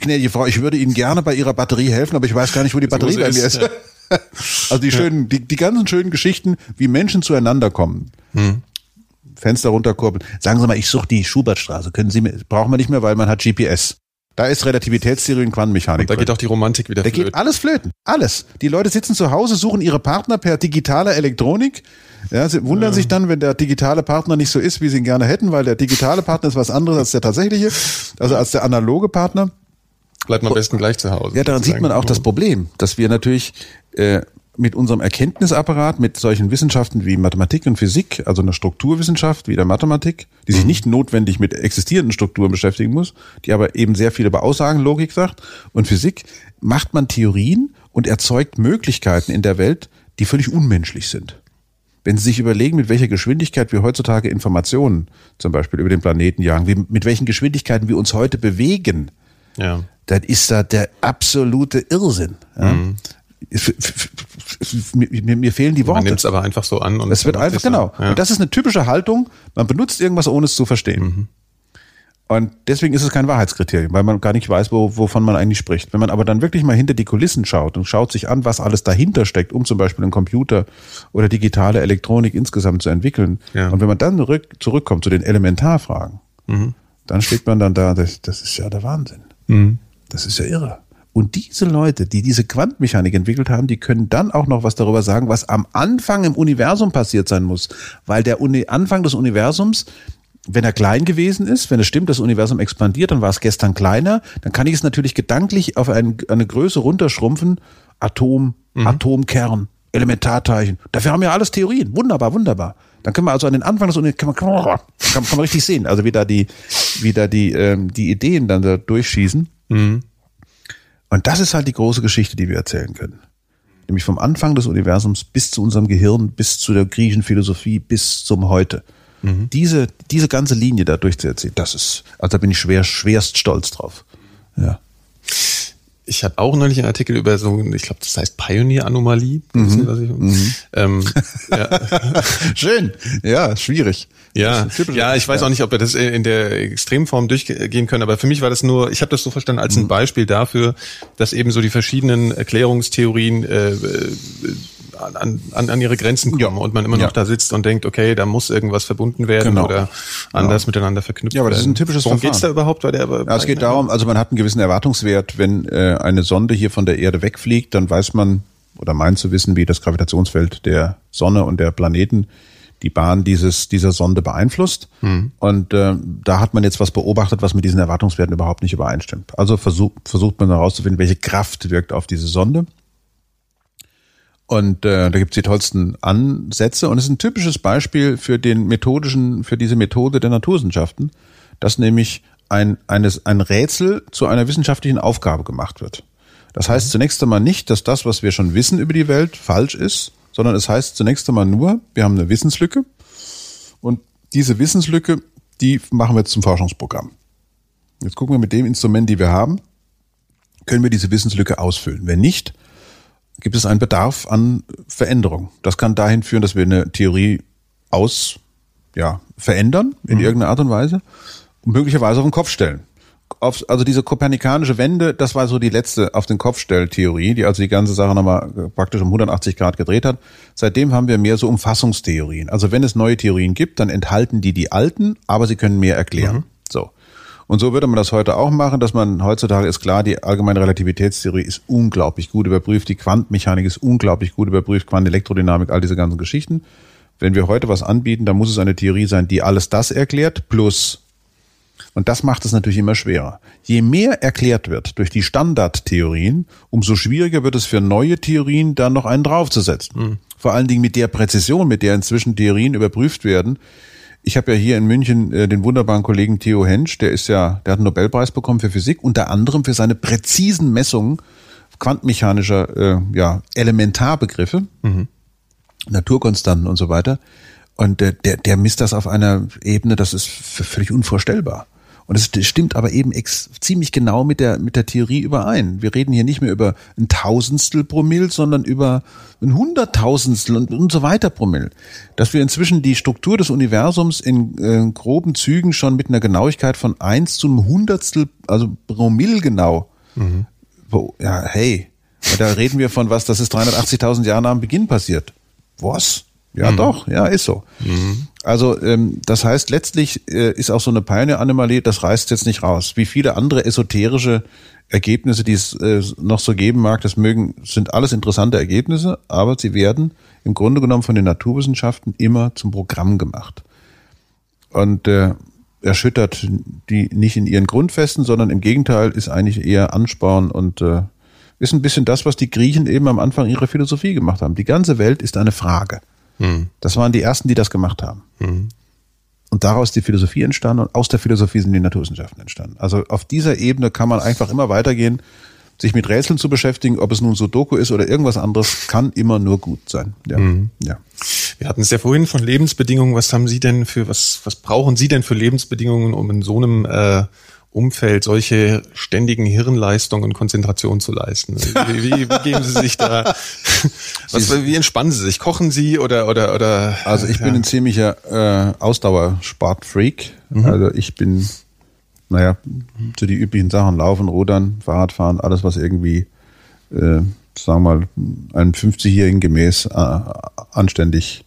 gnädige Frau, ich würde Ihnen gerne bei Ihrer Batterie helfen, aber ich weiß gar nicht, wo die Batterie bei mir ist. Also die schönen, die, die ganzen schönen Geschichten, wie Menschen zueinander kommen. Hm. Fenster runterkurbeln. Sagen Sie mal, ich suche die Schubertstraße. Können Sie mir, brauchen wir nicht mehr, weil man hat GPS. Da ist Relativitätstheorie und Quantenmechanik. Und da geht auch die Romantik wieder da flöten. Da geht alles flöten. Alles. Die Leute sitzen zu Hause, suchen ihre Partner per digitaler Elektronik. Ja, sie wundern ja. sich dann, wenn der digitale Partner nicht so ist, wie sie ihn gerne hätten, weil der digitale Partner ist was anderes als der tatsächliche, also als der analoge Partner. Bleibt man am besten gleich zu Hause. Ja, daran sieht man auch das Problem, dass wir natürlich äh, mit unserem Erkenntnisapparat, mit solchen Wissenschaften wie Mathematik und Physik, also einer Strukturwissenschaft wie der Mathematik, die sich mhm. nicht notwendig mit existierenden Strukturen beschäftigen muss, die aber eben sehr viel über Aussagenlogik sagt, und Physik, macht man Theorien und erzeugt Möglichkeiten in der Welt, die völlig unmenschlich sind. Wenn Sie sich überlegen, mit welcher Geschwindigkeit wir heutzutage Informationen zum Beispiel über den Planeten jagen, wie, mit welchen Geschwindigkeiten wir uns heute bewegen, ja. dann ist da der absolute Irrsinn. Ja? Mhm mir, mir fehlen die Worte. Man nimmt es aber einfach so an. Und es wird einfach, genau. Ja. Und das ist eine typische Haltung. Man benutzt irgendwas, ohne es zu verstehen. Mhm. Und deswegen ist es kein Wahrheitskriterium, weil man gar nicht weiß, wo, wovon man eigentlich spricht. Wenn man aber dann wirklich mal hinter die Kulissen schaut und schaut sich an, was alles dahinter steckt, um zum Beispiel einen Computer oder digitale Elektronik insgesamt zu entwickeln. Ja. Und wenn man dann zurück, zurückkommt zu den Elementarfragen, mhm. dann steht man dann da, das, das ist ja der Wahnsinn. Mhm. Das ist ja irre. Und diese Leute, die diese Quantenmechanik entwickelt haben, die können dann auch noch was darüber sagen, was am Anfang im Universum passiert sein muss. Weil der Uni Anfang des Universums, wenn er klein gewesen ist, wenn es stimmt, das Universum expandiert, dann war es gestern kleiner, dann kann ich es natürlich gedanklich auf ein, eine Größe runterschrumpfen. Atom, mhm. Atomkern, Elementarteilchen. Dafür haben wir alles Theorien. Wunderbar, wunderbar. Dann können wir also an den Anfang des Universums, kann man, kann, man richtig sehen, also wie da die, wie da die, ähm, die Ideen dann da durchschießen. Mhm. Und das ist halt die große Geschichte, die wir erzählen können. Nämlich vom Anfang des Universums bis zu unserem Gehirn, bis zu der griechischen Philosophie, bis zum Heute. Mhm. Diese, diese ganze Linie da durchzuerzählen, das ist, also da bin ich schwer, schwerst stolz drauf. Ja. Ich hatte auch neulich einen Artikel über so, ich glaube, das heißt Pioneer-Anomalie. Mhm. Mhm. Ähm, ja. Schön. Ja, schwierig. Ja, ja, ich weiß auch nicht, ob wir das in der Extremform durchgehen können, aber für mich war das nur, ich habe das so verstanden als ein mhm. Beispiel dafür, dass eben so die verschiedenen Erklärungstheorien äh, an, an, an ihre Grenzen kommen ja. und man immer noch ja. da sitzt und denkt, okay, da muss irgendwas verbunden werden genau. oder anders genau. miteinander verknüpft werden. Ja, aber das ist ein typisches Worum geht's da überhaupt bei der? Bei ja, es geht darum, also man hat einen gewissen Erwartungswert, wenn äh, eine Sonde hier von der Erde wegfliegt, dann weiß man oder meint zu wissen, wie das Gravitationsfeld der Sonne und der Planeten die Bahn dieses, dieser Sonde beeinflusst. Mhm. Und äh, da hat man jetzt was beobachtet, was mit diesen Erwartungswerten überhaupt nicht übereinstimmt. Also versuch, versucht man herauszufinden, welche Kraft wirkt auf diese Sonde. Und äh, da gibt's die tollsten Ansätze und es ist ein typisches Beispiel für den methodischen, für diese Methode der Naturwissenschaften, dass nämlich ein, eines, ein Rätsel zu einer wissenschaftlichen Aufgabe gemacht wird. Das heißt zunächst einmal nicht, dass das, was wir schon wissen über die Welt, falsch ist, sondern es heißt zunächst einmal nur, wir haben eine Wissenslücke und diese Wissenslücke, die machen wir jetzt zum Forschungsprogramm. Jetzt gucken wir mit dem Instrument, die wir haben, können wir diese Wissenslücke ausfüllen. Wenn nicht, gibt es einen Bedarf an Veränderung. Das kann dahin führen, dass wir eine Theorie aus, ja, verändern in mhm. irgendeiner Art und Weise möglicherweise auf den Kopf stellen. Auf, also diese kopernikanische Wende, das war so die letzte auf den Kopfstelltheorie, die also die ganze Sache nochmal praktisch um 180 Grad gedreht hat. Seitdem haben wir mehr so Umfassungstheorien. Also wenn es neue Theorien gibt, dann enthalten die die alten, aber sie können mehr erklären. Mhm. So. Und so würde man das heute auch machen, dass man heutzutage ist klar, die allgemeine Relativitätstheorie ist unglaublich gut überprüft, die Quantenmechanik ist unglaublich gut überprüft, Quantenelektrodynamik, all diese ganzen Geschichten. Wenn wir heute was anbieten, dann muss es eine Theorie sein, die alles das erklärt, plus und das macht es natürlich immer schwerer. Je mehr erklärt wird durch die Standardtheorien, umso schwieriger wird es für neue Theorien dann noch einen draufzusetzen. Mhm. Vor allen Dingen mit der Präzision, mit der inzwischen Theorien überprüft werden, ich habe ja hier in München äh, den wunderbaren Kollegen Theo Hensch, der ist ja, der hat einen Nobelpreis bekommen für Physik, unter anderem für seine präzisen Messungen quantenmechanischer äh, ja, Elementarbegriffe, mhm. Naturkonstanten und so weiter. Und der, der, der misst das auf einer Ebene, das ist völlig unvorstellbar. Und es stimmt aber eben ex ziemlich genau mit der, mit der Theorie überein. Wir reden hier nicht mehr über ein Tausendstel Promille, sondern über ein Hunderttausendstel und, und so weiter Promille. Dass wir inzwischen die Struktur des Universums in äh, groben Zügen schon mit einer Genauigkeit von eins zu einem Hundertstel, also Promille genau. Mhm. Ja, hey, da reden wir von was, das ist 380.000 Jahre nach dem Beginn passiert. Was? Ja, mhm. doch, ja, ist so. Mhm. Also ähm, das heißt, letztlich äh, ist auch so eine Pioneer-Anomalie, das reißt jetzt nicht raus. Wie viele andere esoterische Ergebnisse, die es äh, noch so geben mag, das mögen, sind alles interessante Ergebnisse, aber sie werden im Grunde genommen von den Naturwissenschaften immer zum Programm gemacht. Und äh, erschüttert die nicht in ihren Grundfesten, sondern im Gegenteil ist eigentlich eher Ansporn und äh, ist ein bisschen das, was die Griechen eben am Anfang ihrer Philosophie gemacht haben. Die ganze Welt ist eine Frage. Hm. Das waren die ersten, die das gemacht haben. Hm. Und daraus ist die Philosophie entstanden und aus der Philosophie sind die Naturwissenschaften entstanden. Also auf dieser Ebene kann man einfach immer weitergehen. Sich mit Rätseln zu beschäftigen, ob es nun Sudoku ist oder irgendwas anderes, kann immer nur gut sein. Ja. Mhm. ja. Wir hatten es ja vorhin von Lebensbedingungen. Was haben Sie denn für, was, was brauchen Sie denn für Lebensbedingungen, um in so einem äh, Umfeld solche ständigen Hirnleistungen und Konzentration zu leisten? Wie, wie, wie geben Sie sich da? Was, wie entspannen Sie sich? Kochen Sie oder oder oder? Also ich ja. bin ein ziemlicher äh, Ausdauersportfreak. Mhm. Also ich bin, naja, zu die üblichen Sachen laufen, rudern, Fahrradfahren, alles was irgendwie, äh, sagen wir mal, einem 50-Jährigen gemäß äh, anständig,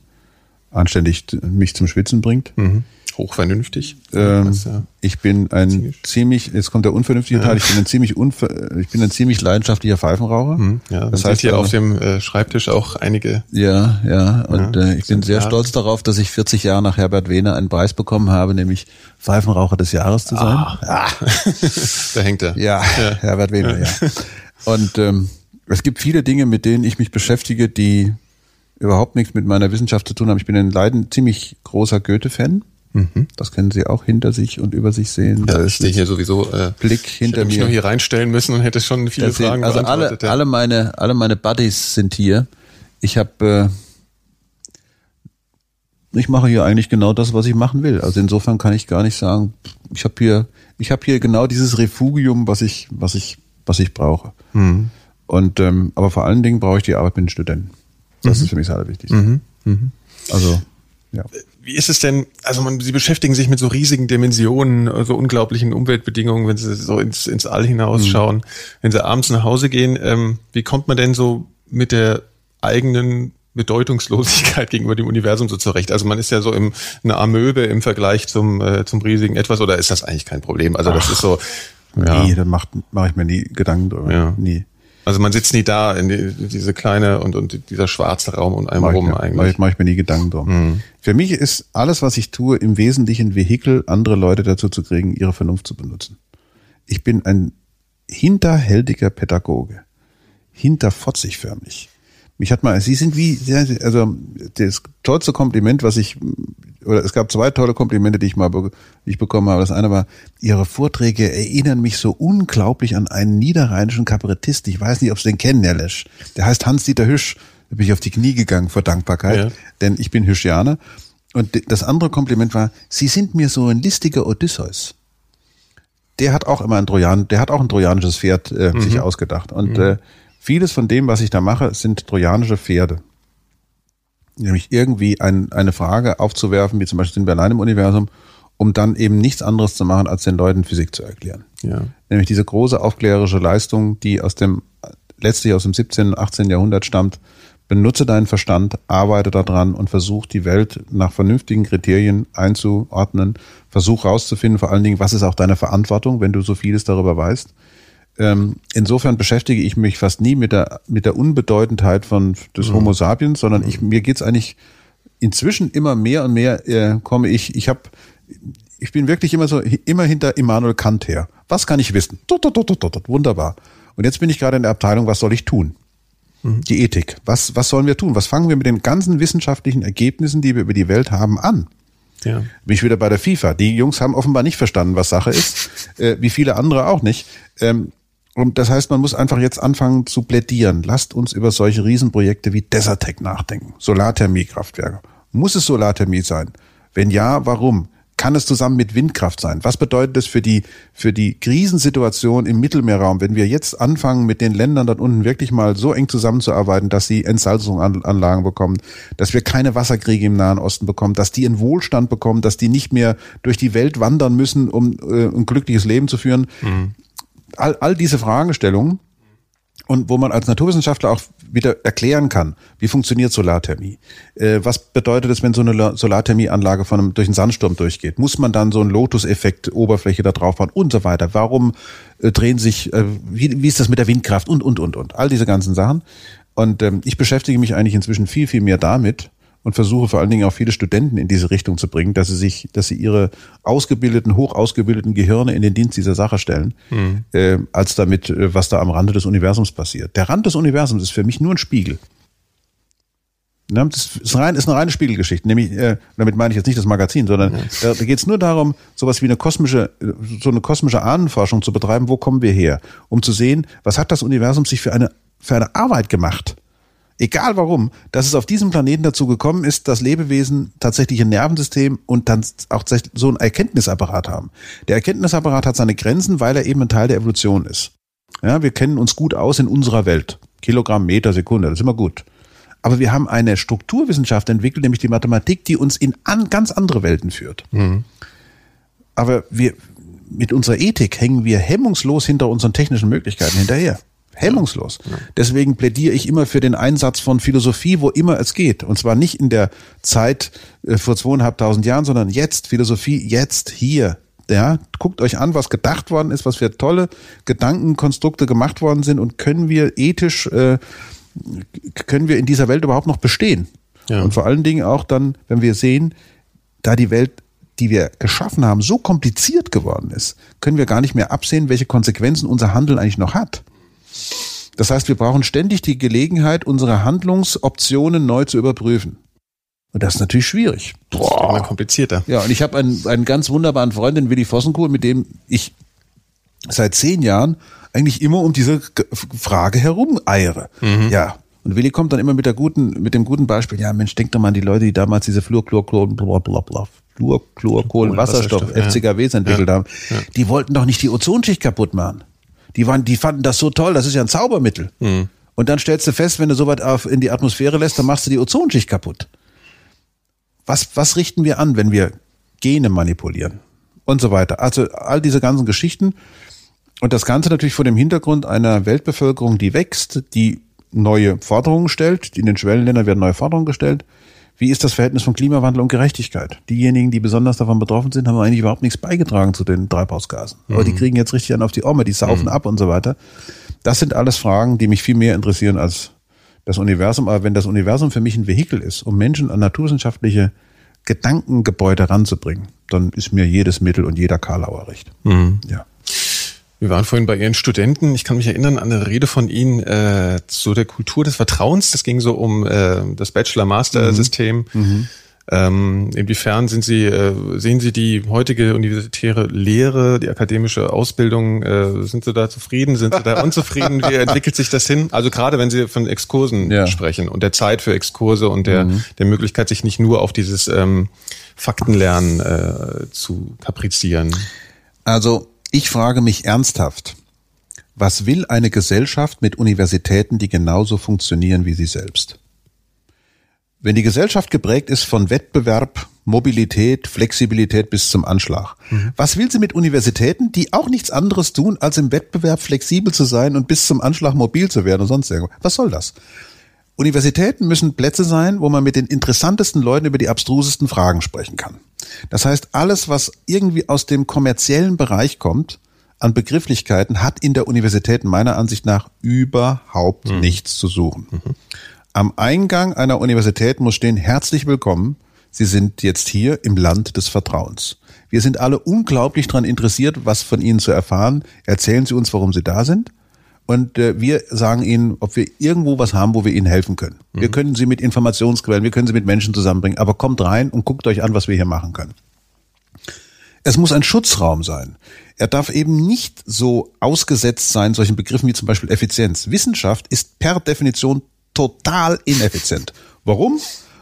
anständig mich zum Schwitzen bringt. Mhm hochvernünftig. Ähm, ja ich bin ein ziemlich, ziemlich, jetzt kommt der unvernünftige ja. Teil, ich bin ein ziemlich unver, ich bin ein ziemlich leidenschaftlicher Pfeifenraucher. Mhm, ja, das heißt hier also, auf dem äh, Schreibtisch auch einige. Ja, ja, und ja, äh, ich bin sehr Jahre. stolz darauf, dass ich 40 Jahre nach Herbert Wehner einen Preis bekommen habe, nämlich Pfeifenraucher des Jahres zu sein. Ah. ah. da hängt er. Ja, ja. Herbert Wehner, ja. Und ähm, es gibt viele Dinge, mit denen ich mich beschäftige, die überhaupt nichts mit meiner Wissenschaft zu tun haben. Ich bin ein leiden ziemlich großer Goethe-Fan. Mhm. Das können Sie auch hinter sich und über sich sehen. Ja, da ist hier sowieso äh, Blick hinter ich mir. Ich nur hier reinstellen müssen und hätte schon viele das Fragen Also alle, ja. alle meine, alle meine Buddies sind hier. Ich habe, äh, ich mache hier eigentlich genau das, was ich machen will. Also insofern kann ich gar nicht sagen, ich habe hier, ich habe hier genau dieses Refugium, was ich, was ich was ich brauche. Mhm. Und ähm, aber vor allen Dingen brauche ich die Arbeit mit den Studenten. Das mhm. ist für mich das Allerwichtigste. Mhm. Mhm. Also ja. Wie ist es denn, also man, Sie beschäftigen sich mit so riesigen Dimensionen, so also unglaublichen Umweltbedingungen, wenn Sie so ins, ins All hinausschauen, mhm. wenn Sie abends nach Hause gehen, ähm, wie kommt man denn so mit der eigenen Bedeutungslosigkeit gegenüber dem Universum so zurecht. Also man ist ja so im, eine Amöbe im Vergleich zum, äh, zum riesigen Etwas oder ist das eigentlich kein Problem? Also das Ach, ist so. Ja. Nee, da mache mach ich mir nie Gedanken drüber. Ja. Nie. Also man sitzt nie da in die, diese kleine und, und dieser schwarze Raum um einem mach rum mir, eigentlich. Mach ich, mach ich mir nie Gedanken drum. Mhm. Für mich ist alles, was ich tue, im Wesentlichen Vehikel, andere Leute dazu zu kriegen, ihre Vernunft zu benutzen. Ich bin ein hinterhältiger Pädagoge. Hinterfotzig förmlich. Mich hat mal, Sie sind wie, also das tollste Kompliment, was ich, oder es gab zwei tolle Komplimente, die ich mal die ich bekommen habe. Das eine war, Ihre Vorträge erinnern mich so unglaublich an einen niederrheinischen Kabarettist. Ich weiß nicht, ob Sie den kennen, Herr Lesch. Der heißt Hans-Dieter Hüsch. Da bin ich auf die Knie gegangen vor Dankbarkeit, ja. denn ich bin Hüschianer. Und das andere Kompliment war, Sie sind mir so ein listiger Odysseus. Der hat auch immer ein Trojan, der hat auch ein trojanisches Pferd äh, mhm. sich ausgedacht. Und mhm. äh, Vieles von dem, was ich da mache, sind trojanische Pferde. Nämlich irgendwie ein, eine Frage aufzuwerfen, wie zum Beispiel sind wir allein im Universum, um dann eben nichts anderes zu machen, als den Leuten Physik zu erklären. Ja. Nämlich diese große aufklärerische Leistung, die aus dem, letztlich aus dem 17., 18. Jahrhundert stammt. Benutze deinen Verstand, arbeite daran und versuch die Welt nach vernünftigen Kriterien einzuordnen. Versuch rauszufinden, vor allen Dingen, was ist auch deine Verantwortung, wenn du so vieles darüber weißt. Ähm, insofern beschäftige ich mich fast nie mit der, mit der Unbedeutendheit von des mhm. Homo sapiens, sondern ich, mir geht's eigentlich inzwischen immer mehr und mehr äh, komme ich, ich habe ich bin wirklich immer so, immer hinter Immanuel Kant her. Was kann ich wissen? Dot, dot, dot, dot, dot. Wunderbar. Und jetzt bin ich gerade in der Abteilung, was soll ich tun? Mhm. Die Ethik. Was, was sollen wir tun? Was fangen wir mit den ganzen wissenschaftlichen Ergebnissen, die wir über die Welt haben, an? Ja. Bin ich wieder bei der FIFA. Die Jungs haben offenbar nicht verstanden, was Sache ist, äh, wie viele andere auch nicht. Ähm, und das heißt, man muss einfach jetzt anfangen zu plädieren. Lasst uns über solche Riesenprojekte wie Desertec nachdenken. Solarthermiekraftwerke. Muss es Solarthermie sein? Wenn ja, warum? Kann es zusammen mit Windkraft sein? Was bedeutet das für die, für die Krisensituation im Mittelmeerraum, wenn wir jetzt anfangen, mit den Ländern dort unten wirklich mal so eng zusammenzuarbeiten, dass sie Entsalzungsanlagen bekommen, dass wir keine Wasserkriege im Nahen Osten bekommen, dass die einen Wohlstand bekommen, dass die nicht mehr durch die Welt wandern müssen, um äh, ein glückliches Leben zu führen. Mhm all, all diese Fragestellungen und wo man als Naturwissenschaftler auch wieder erklären kann, wie funktioniert Solarthermie? Äh, was bedeutet es, wenn so eine Solarthermieanlage von einem, durch einen Sandsturm durchgeht? Muss man dann so einen Lotus-Effekt Oberfläche da drauf bauen und so weiter? Warum äh, drehen sich, äh, wie, wie ist das mit der Windkraft und, und, und, und? All diese ganzen Sachen. Und ähm, ich beschäftige mich eigentlich inzwischen viel, viel mehr damit, und versuche vor allen Dingen auch viele Studenten in diese Richtung zu bringen, dass sie sich, dass sie ihre ausgebildeten, hoch ausgebildeten Gehirne in den Dienst dieser Sache stellen, mhm. äh, als damit, äh, was da am Rande des Universums passiert. Der Rand des Universums ist für mich nur ein Spiegel. Ja, das ist, rein, ist eine reine Spiegelgeschichte. Nämlich, äh, damit meine ich jetzt nicht das Magazin, sondern da, da geht es nur darum, sowas wie eine kosmische, so eine kosmische Ahnenforschung zu betreiben. Wo kommen wir her? Um zu sehen, was hat das Universum sich für eine, für eine Arbeit gemacht? Egal warum, dass es auf diesem Planeten dazu gekommen ist, dass Lebewesen tatsächlich ein Nervensystem und dann auch so ein Erkenntnisapparat haben. Der Erkenntnisapparat hat seine Grenzen, weil er eben ein Teil der Evolution ist. Ja, wir kennen uns gut aus in unserer Welt. Kilogramm, Meter, Sekunde, das ist immer gut. Aber wir haben eine Strukturwissenschaft entwickelt, nämlich die Mathematik, die uns in an, ganz andere Welten führt. Mhm. Aber wir, mit unserer Ethik hängen wir hemmungslos hinter unseren technischen Möglichkeiten hinterher. Hemmungslos. Ja. Deswegen plädiere ich immer für den Einsatz von Philosophie, wo immer es geht. Und zwar nicht in der Zeit äh, vor zweieinhalbtausend Jahren, sondern jetzt. Philosophie jetzt, hier. Ja, guckt euch an, was gedacht worden ist, was für tolle Gedankenkonstrukte gemacht worden sind und können wir ethisch, äh, können wir in dieser Welt überhaupt noch bestehen? Ja. Und vor allen Dingen auch dann, wenn wir sehen, da die Welt die wir geschaffen haben, so kompliziert geworden ist, können wir gar nicht mehr absehen, welche Konsequenzen unser Handeln eigentlich noch hat. Das heißt, wir brauchen ständig die Gelegenheit, unsere Handlungsoptionen neu zu überprüfen. Und das ist natürlich schwierig. Boah. Das ist immer komplizierter. Ja, und ich habe einen, einen ganz wunderbaren Freund, den Willi Vossenkohl, mit dem ich seit zehn Jahren eigentlich immer um diese Frage herumeiere. Mhm. Ja. Und Willi kommt dann immer mit der guten, mit dem guten Beispiel. Ja, Mensch, denk doch mal an die Leute, die damals diese Fluorchlorchlor, bla, bla, bla, Fluorchlorkohlen, Wasserstoff, FCKWs entwickelt ja. haben. Ja. Die wollten doch nicht die Ozonschicht kaputt machen. Die waren, die fanden das so toll, das ist ja ein Zaubermittel. Mhm. Und dann stellst du fest, wenn du so weit auf in die Atmosphäre lässt, dann machst du die Ozonschicht kaputt. Was, was richten wir an, wenn wir Gene manipulieren? Und so weiter. Also all diese ganzen Geschichten. Und das Ganze natürlich vor dem Hintergrund einer Weltbevölkerung, die wächst, die neue Forderungen stellt. In den Schwellenländern werden neue Forderungen gestellt. Wie ist das Verhältnis von Klimawandel und Gerechtigkeit? Diejenigen, die besonders davon betroffen sind, haben eigentlich überhaupt nichts beigetragen zu den Treibhausgasen. Mhm. Aber die mhm. kriegen jetzt richtig an auf die Orme, die saufen mhm. ab und so weiter. Das sind alles Fragen, die mich viel mehr interessieren als das Universum. Aber wenn das Universum für mich ein Vehikel ist, um Menschen an naturwissenschaftliche Gedankengebäude ranzubringen, dann ist mir jedes Mittel und jeder Karlauer recht. Mhm. Ja. Wir waren vorhin bei Ihren Studenten. Ich kann mich erinnern an eine Rede von Ihnen äh, zu der Kultur des Vertrauens. Das ging so um äh, das Bachelor-Master-System. Mhm. Mhm. Ähm, inwiefern sind Sie, äh, sehen Sie die heutige universitäre Lehre, die akademische Ausbildung, äh, sind Sie da zufrieden, sind Sie da unzufrieden? Wie entwickelt sich das hin? Also gerade wenn Sie von Exkursen ja. sprechen und der Zeit für Exkurse und der, mhm. der Möglichkeit, sich nicht nur auf dieses ähm, Faktenlernen äh, zu kaprizieren. Also ich frage mich ernsthaft, was will eine Gesellschaft mit Universitäten, die genauso funktionieren wie sie selbst? Wenn die Gesellschaft geprägt ist von Wettbewerb, Mobilität, Flexibilität bis zum Anschlag, mhm. was will sie mit Universitäten, die auch nichts anderes tun, als im Wettbewerb flexibel zu sein und bis zum Anschlag mobil zu werden und sonst irgendwas? Was soll das? Universitäten müssen Plätze sein, wo man mit den interessantesten Leuten über die abstrusesten Fragen sprechen kann. Das heißt, alles, was irgendwie aus dem kommerziellen Bereich kommt, an Begrifflichkeiten, hat in der Universität meiner Ansicht nach überhaupt mhm. nichts zu suchen. Mhm. Am Eingang einer Universität muss stehen, herzlich willkommen. Sie sind jetzt hier im Land des Vertrauens. Wir sind alle unglaublich daran interessiert, was von Ihnen zu erfahren. Erzählen Sie uns, warum Sie da sind. Und äh, wir sagen Ihnen, ob wir irgendwo was haben, wo wir Ihnen helfen können. Mhm. Wir können Sie mit Informationsquellen, wir können Sie mit Menschen zusammenbringen, aber kommt rein und guckt euch an, was wir hier machen können. Es muss ein Schutzraum sein. Er darf eben nicht so ausgesetzt sein, solchen Begriffen wie zum Beispiel Effizienz. Wissenschaft ist per Definition total ineffizient. Warum?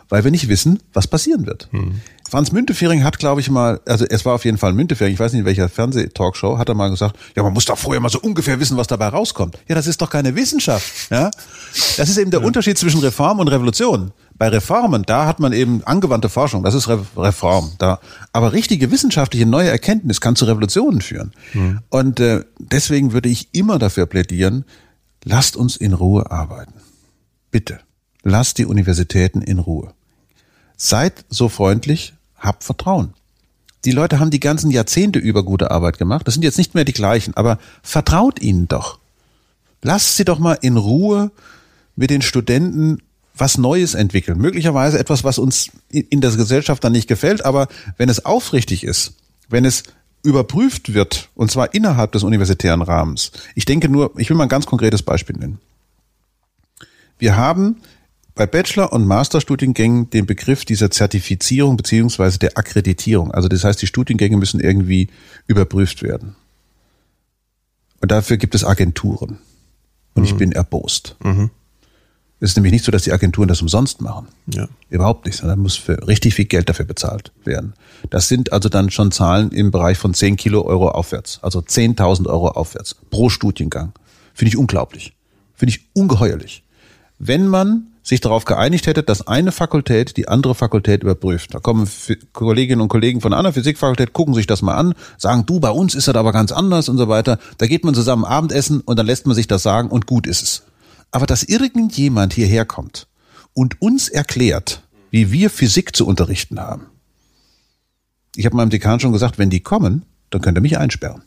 Weil wir nicht wissen, was passieren wird. Hm. Franz Müntefering hat, glaube ich, mal, also es war auf jeden Fall Müntefering, ich weiß nicht in welcher Fernsehtalkshow, hat er mal gesagt, ja, man muss doch vorher mal so ungefähr wissen, was dabei rauskommt. Ja, das ist doch keine Wissenschaft. Ja? Das ist eben der ja. Unterschied zwischen Reform und Revolution. Bei Reformen, da hat man eben angewandte Forschung, das ist Re Reform. Da. Aber richtige wissenschaftliche neue Erkenntnis kann zu Revolutionen führen. Mhm. Und äh, deswegen würde ich immer dafür plädieren, lasst uns in Ruhe arbeiten. Bitte, lasst die Universitäten in Ruhe. Seid so freundlich, habt Vertrauen. Die Leute haben die ganzen Jahrzehnte über gute Arbeit gemacht. Das sind jetzt nicht mehr die gleichen, aber vertraut ihnen doch. Lasst sie doch mal in Ruhe mit den Studenten was Neues entwickeln. Möglicherweise etwas, was uns in der Gesellschaft dann nicht gefällt, aber wenn es aufrichtig ist, wenn es überprüft wird, und zwar innerhalb des universitären Rahmens. Ich denke nur, ich will mal ein ganz konkretes Beispiel nennen. Wir haben bei Bachelor- und Masterstudiengängen den Begriff dieser Zertifizierung beziehungsweise der Akkreditierung. Also das heißt, die Studiengänge müssen irgendwie überprüft werden. Und dafür gibt es Agenturen. Und mhm. ich bin erbost. Mhm. Es ist nämlich nicht so, dass die Agenturen das umsonst machen. Ja. Überhaupt nicht, sondern muss für richtig viel Geld dafür bezahlt werden. Das sind also dann schon Zahlen im Bereich von 10 Kilo Euro aufwärts. Also 10.000 Euro aufwärts pro Studiengang. Finde ich unglaublich. Finde ich ungeheuerlich. Wenn man sich darauf geeinigt hätte, dass eine Fakultät die andere Fakultät überprüft. Da kommen Kolleginnen und Kollegen von einer Physikfakultät, gucken sich das mal an, sagen, du, bei uns ist das aber ganz anders und so weiter. Da geht man zusammen Abendessen und dann lässt man sich das sagen und gut ist es. Aber dass irgendjemand hierher kommt und uns erklärt, wie wir Physik zu unterrichten haben. Ich habe meinem Dekan schon gesagt, wenn die kommen, dann könnt ihr mich einsperren.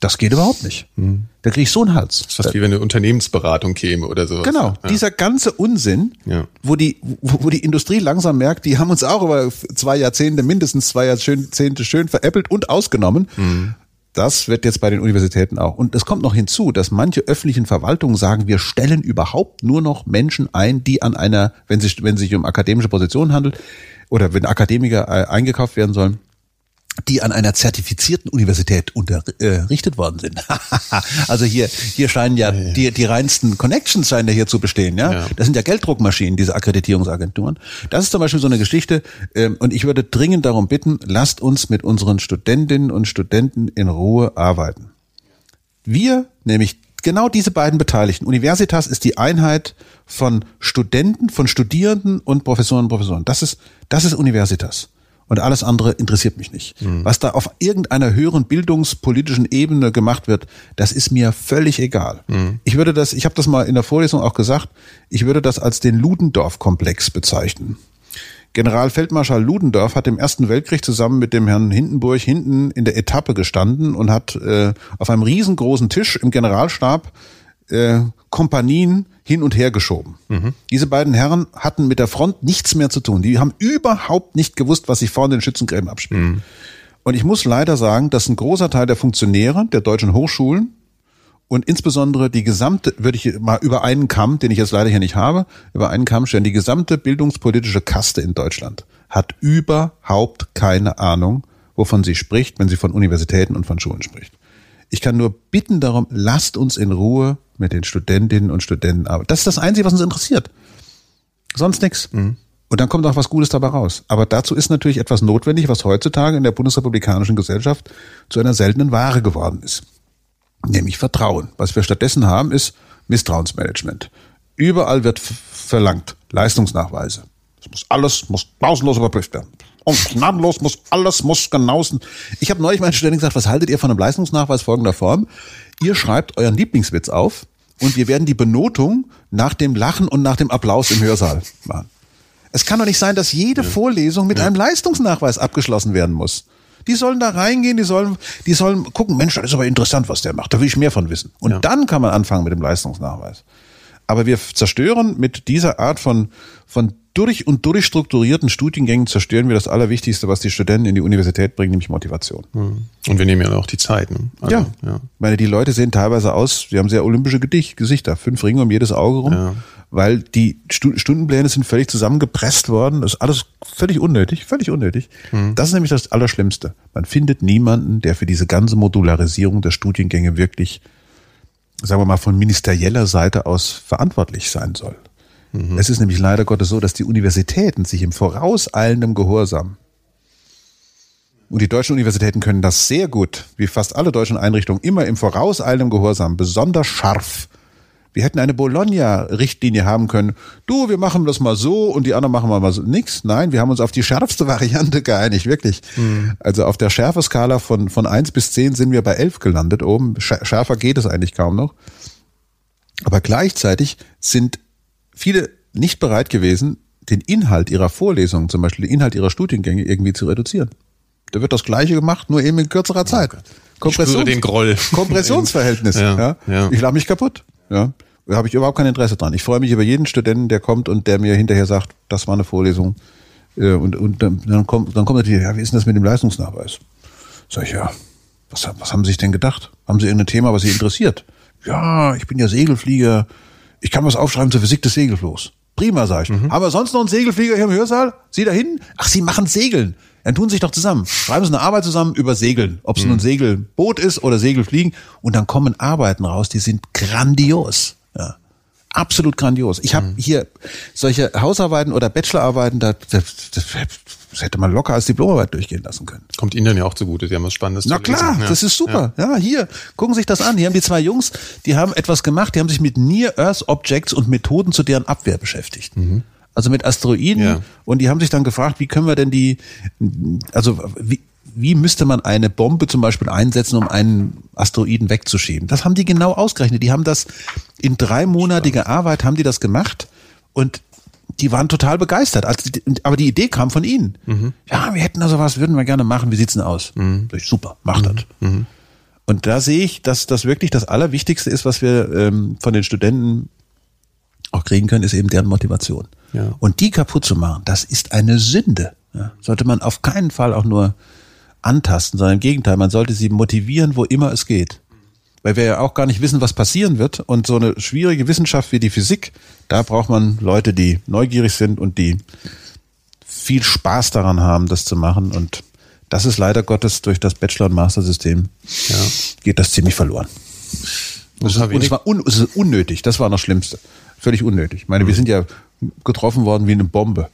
Das geht überhaupt nicht. Hm. Da kriege ich so einen Hals. Das ist fast wie wenn eine Unternehmensberatung käme oder so. Genau, ja. dieser ganze Unsinn, ja. wo die wo, wo die Industrie langsam merkt, die haben uns auch über zwei Jahrzehnte, mindestens zwei Jahrzehnte schön veräppelt und ausgenommen. Hm. Das wird jetzt bei den Universitäten auch. Und es kommt noch hinzu, dass manche öffentlichen Verwaltungen sagen, wir stellen überhaupt nur noch Menschen ein, die an einer, wenn sich, wenn sich um akademische Positionen handelt oder wenn Akademiker äh, eingekauft werden sollen, die an einer zertifizierten Universität unterrichtet worden sind. also hier, hier scheinen ja, ja, Die, die reinsten Connections scheinen ja hier zu bestehen, ja? ja. Das sind ja Gelddruckmaschinen, diese Akkreditierungsagenturen. Das ist zum Beispiel so eine Geschichte, ähm, und ich würde dringend darum bitten, lasst uns mit unseren Studentinnen und Studenten in Ruhe arbeiten. Wir, nämlich genau diese beiden Beteiligten. Universitas ist die Einheit von Studenten, von Studierenden und Professoren und Professoren. Das ist, das ist Universitas. Und alles andere interessiert mich nicht. Mhm. Was da auf irgendeiner höheren bildungspolitischen Ebene gemacht wird, das ist mir völlig egal. Mhm. Ich würde das, ich habe das mal in der Vorlesung auch gesagt, ich würde das als den Ludendorff-Komplex bezeichnen. Generalfeldmarschall Ludendorff hat im Ersten Weltkrieg zusammen mit dem Herrn Hindenburg hinten in der Etappe gestanden und hat äh, auf einem riesengroßen Tisch im Generalstab äh, Kompanien hin und her geschoben. Mhm. Diese beiden Herren hatten mit der Front nichts mehr zu tun. Die haben überhaupt nicht gewusst, was sich vorne in den Schützengräben abspielt. Mhm. Und ich muss leider sagen, dass ein großer Teil der Funktionäre der deutschen Hochschulen und insbesondere die gesamte, würde ich mal über einen Kamm, den ich jetzt leider hier nicht habe, über einen Kamm stellen, die gesamte bildungspolitische Kaste in Deutschland hat überhaupt keine Ahnung, wovon sie spricht, wenn sie von Universitäten und von Schulen spricht. Ich kann nur bitten darum, lasst uns in Ruhe mit den Studentinnen und Studenten arbeiten. Das ist das Einzige, was uns interessiert. Sonst nichts. Mhm. Und dann kommt auch was Gutes dabei raus. Aber dazu ist natürlich etwas notwendig, was heutzutage in der bundesrepublikanischen Gesellschaft zu einer seltenen Ware geworden ist nämlich Vertrauen. Was wir stattdessen haben, ist Misstrauensmanagement. Überall wird verlangt Leistungsnachweise. Es muss alles, muss pausenlos überprüft werden. Und gnadenlos muss alles, muss genauestens. Ich habe neulich meinen Studenten gesagt, was haltet ihr von einem Leistungsnachweis folgender Form? Ihr schreibt euren Lieblingswitz auf und wir werden die Benotung nach dem Lachen und nach dem Applaus im Hörsaal machen. Es kann doch nicht sein, dass jede ja. Vorlesung mit ja. einem Leistungsnachweis abgeschlossen werden muss. Die sollen da reingehen, die sollen, die sollen gucken, Mensch, das ist aber interessant, was der macht. Da will ich mehr von wissen. Und ja. dann kann man anfangen mit dem Leistungsnachweis. Aber wir zerstören mit dieser Art von, von durch und durch strukturierten Studiengängen zerstören wir das Allerwichtigste, was die Studenten in die Universität bringen, nämlich Motivation. Hm. Und wir nehmen ja auch die Zeit. Ne? Also, ja. ja. Ich meine, die Leute sehen teilweise aus, die haben sehr olympische Gedicht, Gesichter, fünf Ringe um jedes Auge rum, ja. weil die Stundenpläne sind völlig zusammengepresst worden. Das ist alles völlig unnötig, völlig unnötig. Hm. Das ist nämlich das Allerschlimmste. Man findet niemanden, der für diese ganze Modularisierung der Studiengänge wirklich, sagen wir mal, von ministerieller Seite aus verantwortlich sein soll. Mhm. Es ist nämlich leider Gottes so, dass die Universitäten sich im vorauseilendem Gehorsam und die deutschen Universitäten können das sehr gut, wie fast alle deutschen Einrichtungen, immer im vorauseilendem Gehorsam, besonders scharf. Wir hätten eine Bologna-Richtlinie haben können. Du, wir machen das mal so und die anderen machen mal so. Nix. Nein, wir haben uns auf die schärfste Variante geeinigt, wirklich. Mhm. Also auf der Schärfeskala von, von eins bis zehn sind wir bei elf gelandet oben. Schärfer geht es eigentlich kaum noch. Aber gleichzeitig sind viele nicht bereit gewesen, den Inhalt ihrer Vorlesungen, zum Beispiel den Inhalt ihrer Studiengänge irgendwie zu reduzieren. Da wird das Gleiche gemacht, nur eben in kürzerer Zeit. Oh Kompressions den Groll. Kompressionsverhältnis. ja, ja. Ich lache mich kaputt. Ja. Da habe ich überhaupt kein Interesse dran. Ich freue mich über jeden Studenten, der kommt und der mir hinterher sagt, das war eine Vorlesung. Äh, und, und dann kommt, dann kommt natürlich, ja, wie ist denn das mit dem Leistungsnachweis? Sag ich, ja, was, was haben Sie sich denn gedacht? Haben Sie irgendein Thema, was Sie interessiert? Ja, ich bin ja Segelflieger, ich kann was aufschreiben zur Physik des Segelflohs. Prima, sag ich. Mhm. Haben wir sonst noch einen Segelflieger hier im Hörsaal? Sie da hinten? Ach, Sie machen Segeln. Dann tun Sie sich doch zusammen. Schreiben Sie eine Arbeit zusammen über Segeln. Ob es mhm. nun Segelboot ist oder Segelfliegen. Und dann kommen Arbeiten raus, die sind grandios. Ja. Absolut grandios. Ich habe mhm. hier solche Hausarbeiten oder Bachelorarbeiten, da, das, das, das hätte man locker als Diplomarbeit durchgehen lassen können. Kommt Ihnen dann ja auch zugute, die haben was Spannendes Na klar, ja. das ist super. Ja. ja. hier, gucken Sie sich das an. Hier haben die zwei Jungs, die haben etwas gemacht, die haben sich mit Near-Earth Objects und Methoden zu deren Abwehr beschäftigt. Mhm. Also mit Asteroiden. Ja. Und die haben sich dann gefragt, wie können wir denn die, also wie, wie müsste man eine Bombe zum Beispiel einsetzen, um einen Asteroiden wegzuschieben? Das haben die genau ausgerechnet. Die haben das in dreimonatiger Arbeit haben die das gemacht und die waren total begeistert. Also, aber die Idee kam von ihnen. Mhm. Ja, wir hätten da sowas, würden wir gerne machen. Wie sieht's denn aus? Mhm. Super, macht mhm. das. Mhm. Und da sehe ich, dass das wirklich das Allerwichtigste ist, was wir ähm, von den Studenten auch kriegen können, ist eben deren Motivation. Ja. Und die kaputt zu machen, das ist eine Sünde. Ja. Sollte man auf keinen Fall auch nur antasten, sondern im Gegenteil, man sollte sie motivieren, wo immer es geht weil wir ja auch gar nicht wissen, was passieren wird. Und so eine schwierige Wissenschaft wie die Physik, da braucht man Leute, die neugierig sind und die viel Spaß daran haben, das zu machen. Und das ist leider Gottes durch das Bachelor- und Master-System ja. geht das ziemlich verloren. Das und es war un, es ist unnötig, das war noch Schlimmste. Völlig unnötig. Ich meine, mhm. wir sind ja getroffen worden wie eine Bombe.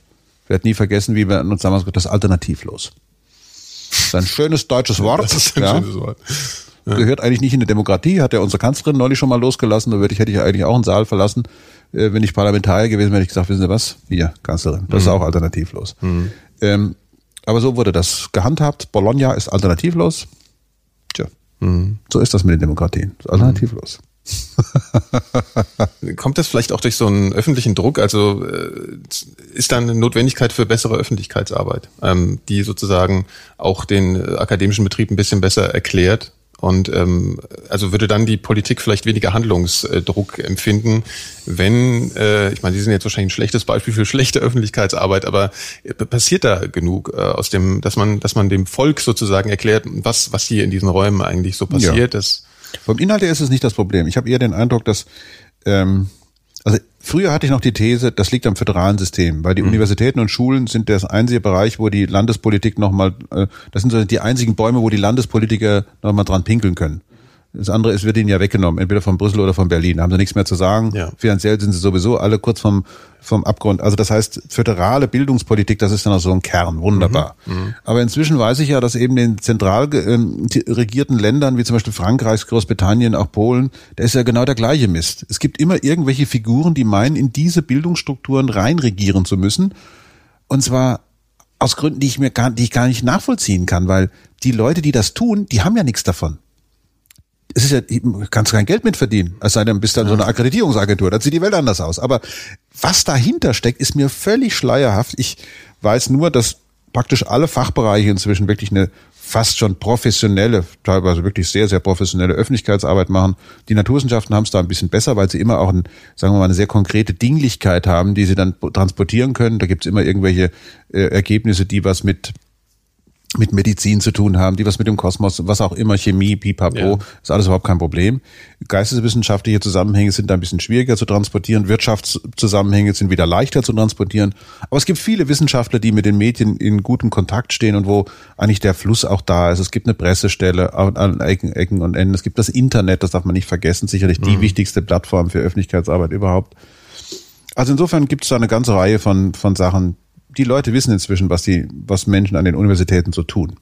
Wir werden nie vergessen, wie wir uns damals das alternativlos. Das ist ein schönes deutsches Wort. Das ist ein ja. schönes Wort. gehört eigentlich nicht in eine Demokratie, hat ja unsere Kanzlerin neulich schon mal losgelassen, da würde ich, hätte ich eigentlich auch einen Saal verlassen. Äh, wenn ich Parlamentarier gewesen wäre, hätte ich gesagt, wissen Sie was? Wir, Kanzlerin. Das ist auch alternativlos. Ähm, aber so wurde das gehandhabt. Bologna ist alternativlos. Tja, so ist das mit den Demokratien. Alternativlos. Kommt das vielleicht auch durch so einen öffentlichen Druck? Also äh, ist da eine Notwendigkeit für bessere Öffentlichkeitsarbeit, ähm, die sozusagen auch den äh, akademischen Betrieb ein bisschen besser erklärt? Und ähm, also würde dann die Politik vielleicht weniger Handlungsdruck empfinden, wenn, äh, ich meine, Sie sind jetzt wahrscheinlich ein schlechtes Beispiel für schlechte Öffentlichkeitsarbeit, aber passiert da genug äh, aus dem, dass man, dass man dem Volk sozusagen erklärt, was, was hier in diesen Räumen eigentlich so passiert? Ja. Das, Vom Inhalt her ist es nicht das Problem. Ich habe eher den Eindruck, dass ähm, also früher hatte ich noch die These, das liegt am föderalen System, weil die Universitäten und Schulen sind das einzige Bereich, wo die Landespolitik nochmal, äh, das sind so die einzigen Bäume, wo die Landespolitiker nochmal dran pinkeln können. Das andere ist, wird ihnen ja weggenommen, entweder von Brüssel oder von Berlin. Da haben sie nichts mehr zu sagen. Ja. Finanziell sind sie sowieso alle kurz vom, vom Abgrund. Also das heißt, föderale Bildungspolitik, das ist dann auch so ein Kern. Wunderbar. Aber inzwischen weiß ich ja, dass eben den zentral die regierten Ländern, wie zum Beispiel Frankreich, Großbritannien, auch Polen, da ist ja genau der gleiche Mist. Es gibt immer irgendwelche Figuren, die meinen, in diese Bildungsstrukturen reinregieren zu müssen. Und zwar aus Gründen, die ich mir gar, die ich gar nicht nachvollziehen kann, weil die Leute, die das tun, die haben ja nichts davon es ist ja, du kannst kein Geld mit verdienen. Es sei denn, bist dann so eine Akkreditierungsagentur. Dann sieht die Welt anders aus. Aber was dahinter steckt, ist mir völlig schleierhaft. Ich weiß nur, dass praktisch alle Fachbereiche inzwischen wirklich eine fast schon professionelle, teilweise wirklich sehr, sehr professionelle Öffentlichkeitsarbeit machen. Die Naturwissenschaften haben es da ein bisschen besser, weil sie immer auch, ein, sagen wir mal, eine sehr konkrete Dinglichkeit haben, die sie dann transportieren können. Da gibt's immer irgendwelche äh, Ergebnisse, die was mit mit Medizin zu tun haben, die was mit dem Kosmos, was auch immer, Chemie, Pipapo, Ja. ist alles überhaupt kein Problem. Geisteswissenschaftliche Zusammenhänge sind da ein bisschen schwieriger zu transportieren, Wirtschaftszusammenhänge sind wieder leichter zu transportieren. Aber es gibt viele Wissenschaftler, die mit den Medien in gutem Kontakt stehen und wo eigentlich der Fluss auch da ist. Es gibt eine Pressestelle an Ecken, Ecken und Enden. Es gibt das Internet, das darf man nicht vergessen, sicherlich die wichtigste Plattform für Öffentlichkeitsarbeit überhaupt. Also insofern gibt es da eine ganze Reihe von, von Sachen. Die Leute wissen inzwischen, was die, was Menschen an den Universitäten so tun.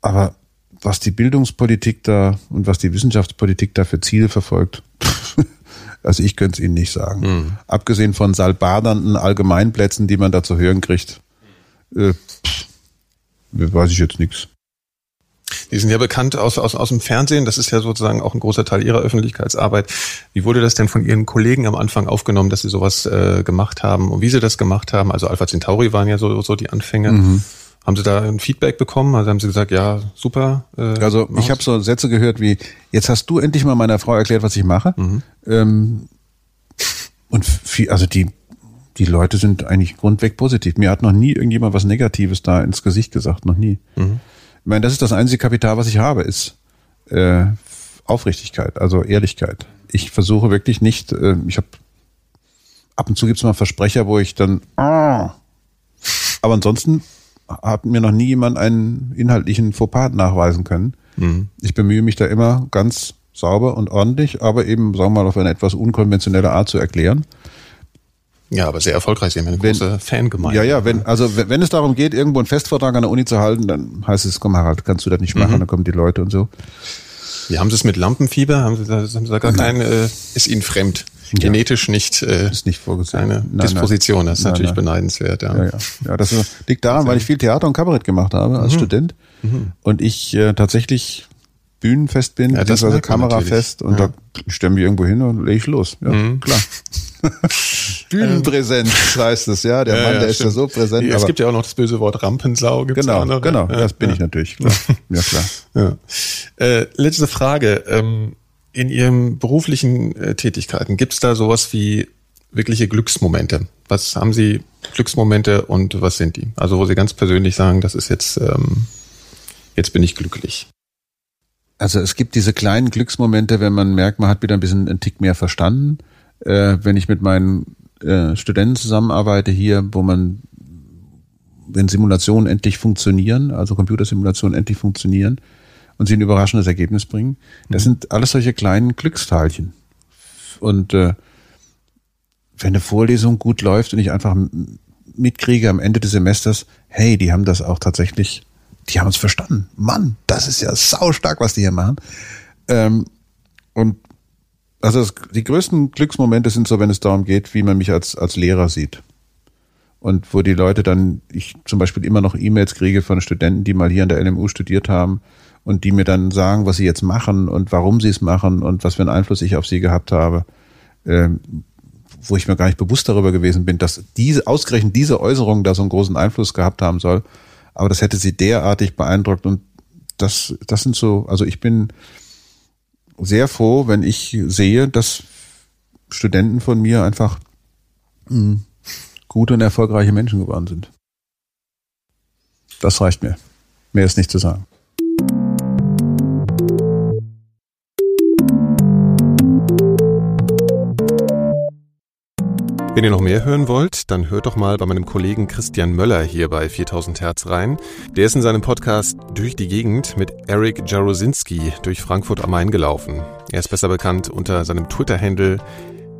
Aber was die Bildungspolitik da und was die Wissenschaftspolitik da für Ziele verfolgt, also ich könnte es Ihnen nicht sagen. Abgesehen von salbadernden Allgemeinplätzen, die man da zu hören kriegt, äh, weiß ich jetzt nichts. Die sind ja bekannt aus, aus, aus dem Fernsehen. Das ist ja sozusagen auch ein großer Teil ihrer Öffentlichkeitsarbeit. Wie wurde das denn von Ihren Kollegen am Anfang aufgenommen, dass Sie sowas äh, gemacht haben und wie Sie das gemacht haben? Also Alpha Centauri waren ja so, so die Anfänge. Mhm. Haben Sie da ein Feedback bekommen? Also haben Sie gesagt, ja, super. Äh, Also ich habe so Sätze gehört wie, jetzt hast du endlich mal meiner Frau erklärt, was ich mache. Ähm, und viel, also die, die Leute sind eigentlich grundweg positiv. Mir hat noch nie irgendjemand was Negatives da ins Gesicht gesagt, noch nie. Ich meine, das ist das einzige Kapital, was ich habe, ist äh, Aufrichtigkeit, also Ehrlichkeit. Ich versuche wirklich nicht, äh, ich habe ab und zu gibt's mal Versprecher, wo ich dann, ah, aber ansonsten hat mir noch nie jemand einen inhaltlichen Fauxpas nachweisen können. Ich bemühe mich da immer ganz sauber und ordentlich, aber eben, sagen wir mal, auf eine etwas unkonventionelle Art zu erklären. Ja, aber sehr erfolgreich. Sie haben ja eine Wenn- große Fangemeinde. Ja, ja, wenn, also wenn wenn es darum geht, irgendwo einen Festvortrag an der Uni zu halten, dann heißt es, komm Harald, kannst du das nicht machen, dann kommen die Leute und so. Wie haben Sie es mit Lampenfieber? Haben Sie da, haben Sie da gar kein, äh, ist Ihnen fremd? Genetisch nicht, äh, Ist nicht vorgesehen. eine Nein, nein. Disposition. Das ist Nein, natürlich nein. beneidenswert. Ja. Ja, ja. ja das liegt daran, weil ich viel Theater und Kabarett gemacht habe als Student und ich äh, tatsächlich bühnenfest bin, Ja, das man kamerafest und natürlich. da stemme ich irgendwo hin und lege ich los. Ja, klar. Bühnenpräsenz heißt es, ja. Der Ja, Mann, ja, der ist ja stimmt. so präsent. Es gibt ja auch noch das böse Wort Rampensau. Gibt's genau, ne? genau, Ja, das bin ja. ich natürlich. Klar. Ja, klar. Ja. Äh, letzte Frage. Ähm, in Ihren beruflichen äh, Tätigkeiten, gibt es da sowas wie wirkliche Glücksmomente? Was haben Sie Glücksmomente und was sind die? Also wo Sie ganz persönlich sagen, das ist jetzt, ähm, jetzt bin ich glücklich. Also es gibt diese kleinen Glücksmomente, wenn man merkt, man hat wieder ein bisschen einen Tick mehr verstanden. Äh, wenn ich mit meinen äh, Studenten zusammenarbeite hier, wo man, wenn Simulationen endlich funktionieren, also Computersimulationen endlich funktionieren und sie ein überraschendes Ergebnis bringen, das sind alles solche kleinen Glücksteilchen. Und äh, wenn eine Vorlesung gut läuft und ich einfach mitkriege am Ende des Semesters, hey, die haben das auch tatsächlich die haben es verstanden. Mann, das ist ja sau stark, was die hier machen. Ähm, und also das, die größten Glücksmomente sind so, wenn es darum geht, wie man mich als, als Lehrer sieht. Und wo die Leute dann, ich zum Beispiel immer noch E-Mails kriege von Studenten, die mal hier an der LMU studiert haben und die mir dann sagen, was sie jetzt machen und warum sie es machen und was für einen Einfluss ich auf sie gehabt habe. Ähm, wo ich mir gar nicht bewusst darüber gewesen bin, dass diese, ausgerechnet diese Äußerung da so einen großen Einfluss gehabt haben soll. Aber das hätte sie derartig beeindruckt und das, das sind so, also ich bin sehr froh, wenn ich sehe, dass Studenten von mir einfach mh, hm, gute und erfolgreiche Menschen geworden sind. Das reicht mir. Mehr ist nicht zu sagen. Wenn ihr noch mehr hören wollt, dann hört doch mal bei meinem Kollegen Christian Möller hier bei 4000 Hertz rein. Der ist in seinem Podcast Durch die Gegend mit Eric Jarosinski durch Frankfurt am Main gelaufen. Er ist besser bekannt unter seinem Twitter-Handle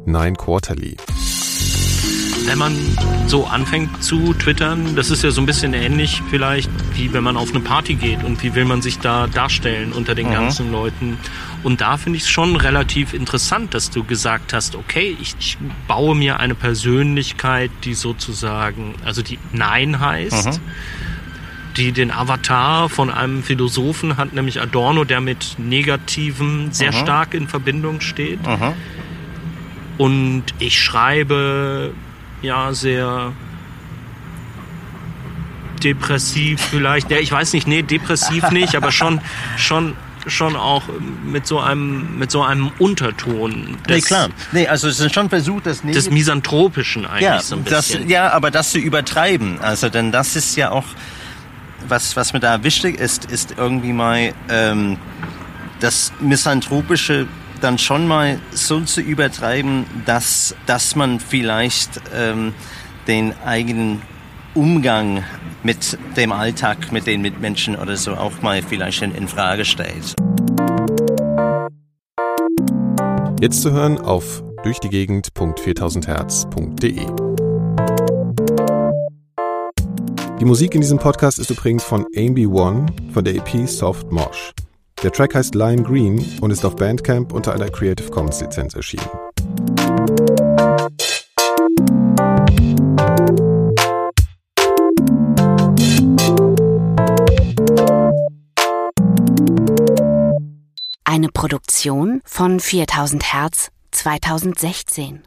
Nine Quarterly wenn man so anfängt zu twittern, das ist ja so ein bisschen ähnlich vielleicht, wie wenn man auf eine Party geht und wie will man sich da darstellen unter den mhm. ganzen Leuten. Und da finde ich es schon relativ interessant, dass du gesagt hast, okay, ich, ich, baue mir eine Persönlichkeit, die sozusagen, also die Nein heißt. Mhm die den Avatar von einem Philosophen hat, nämlich Adorno, der mit Negativen sehr mhm. stark in Verbindung steht. Mhm. Und ich schreibe ja sehr depressiv vielleicht. Ja, ich weiß nicht, nee, depressiv nicht, aber schon, schon, schon auch mit so einem, mit so einem Unterton. Des, nee, klar. Nee, also es ist schon versucht, das Des Misanthropischen eigentlich ja, so ein bisschen. Das, ja, aber das zu übertreiben. Also, denn das ist ja auch, was, was mir da wichtig ist, ist irgendwie mal, ähm, das Misanthropische dann schon mal so zu übertreiben, dass, dass man vielleicht ähm, den eigenen Umgang mit dem Alltag, mit den Mitmenschen oder so auch mal vielleicht in, Frage stellt. Jetzt zu hören auf durchdiegegend.4000herz.de. Die Musik in diesem Podcast ist übrigens von Amy One von der EP Soft Mosh. Der Track heißt Lime Green und ist auf Bandcamp unter einer Creative Commons Lizenz erschienen. Eine Produktion von 4000 Hertz 2016.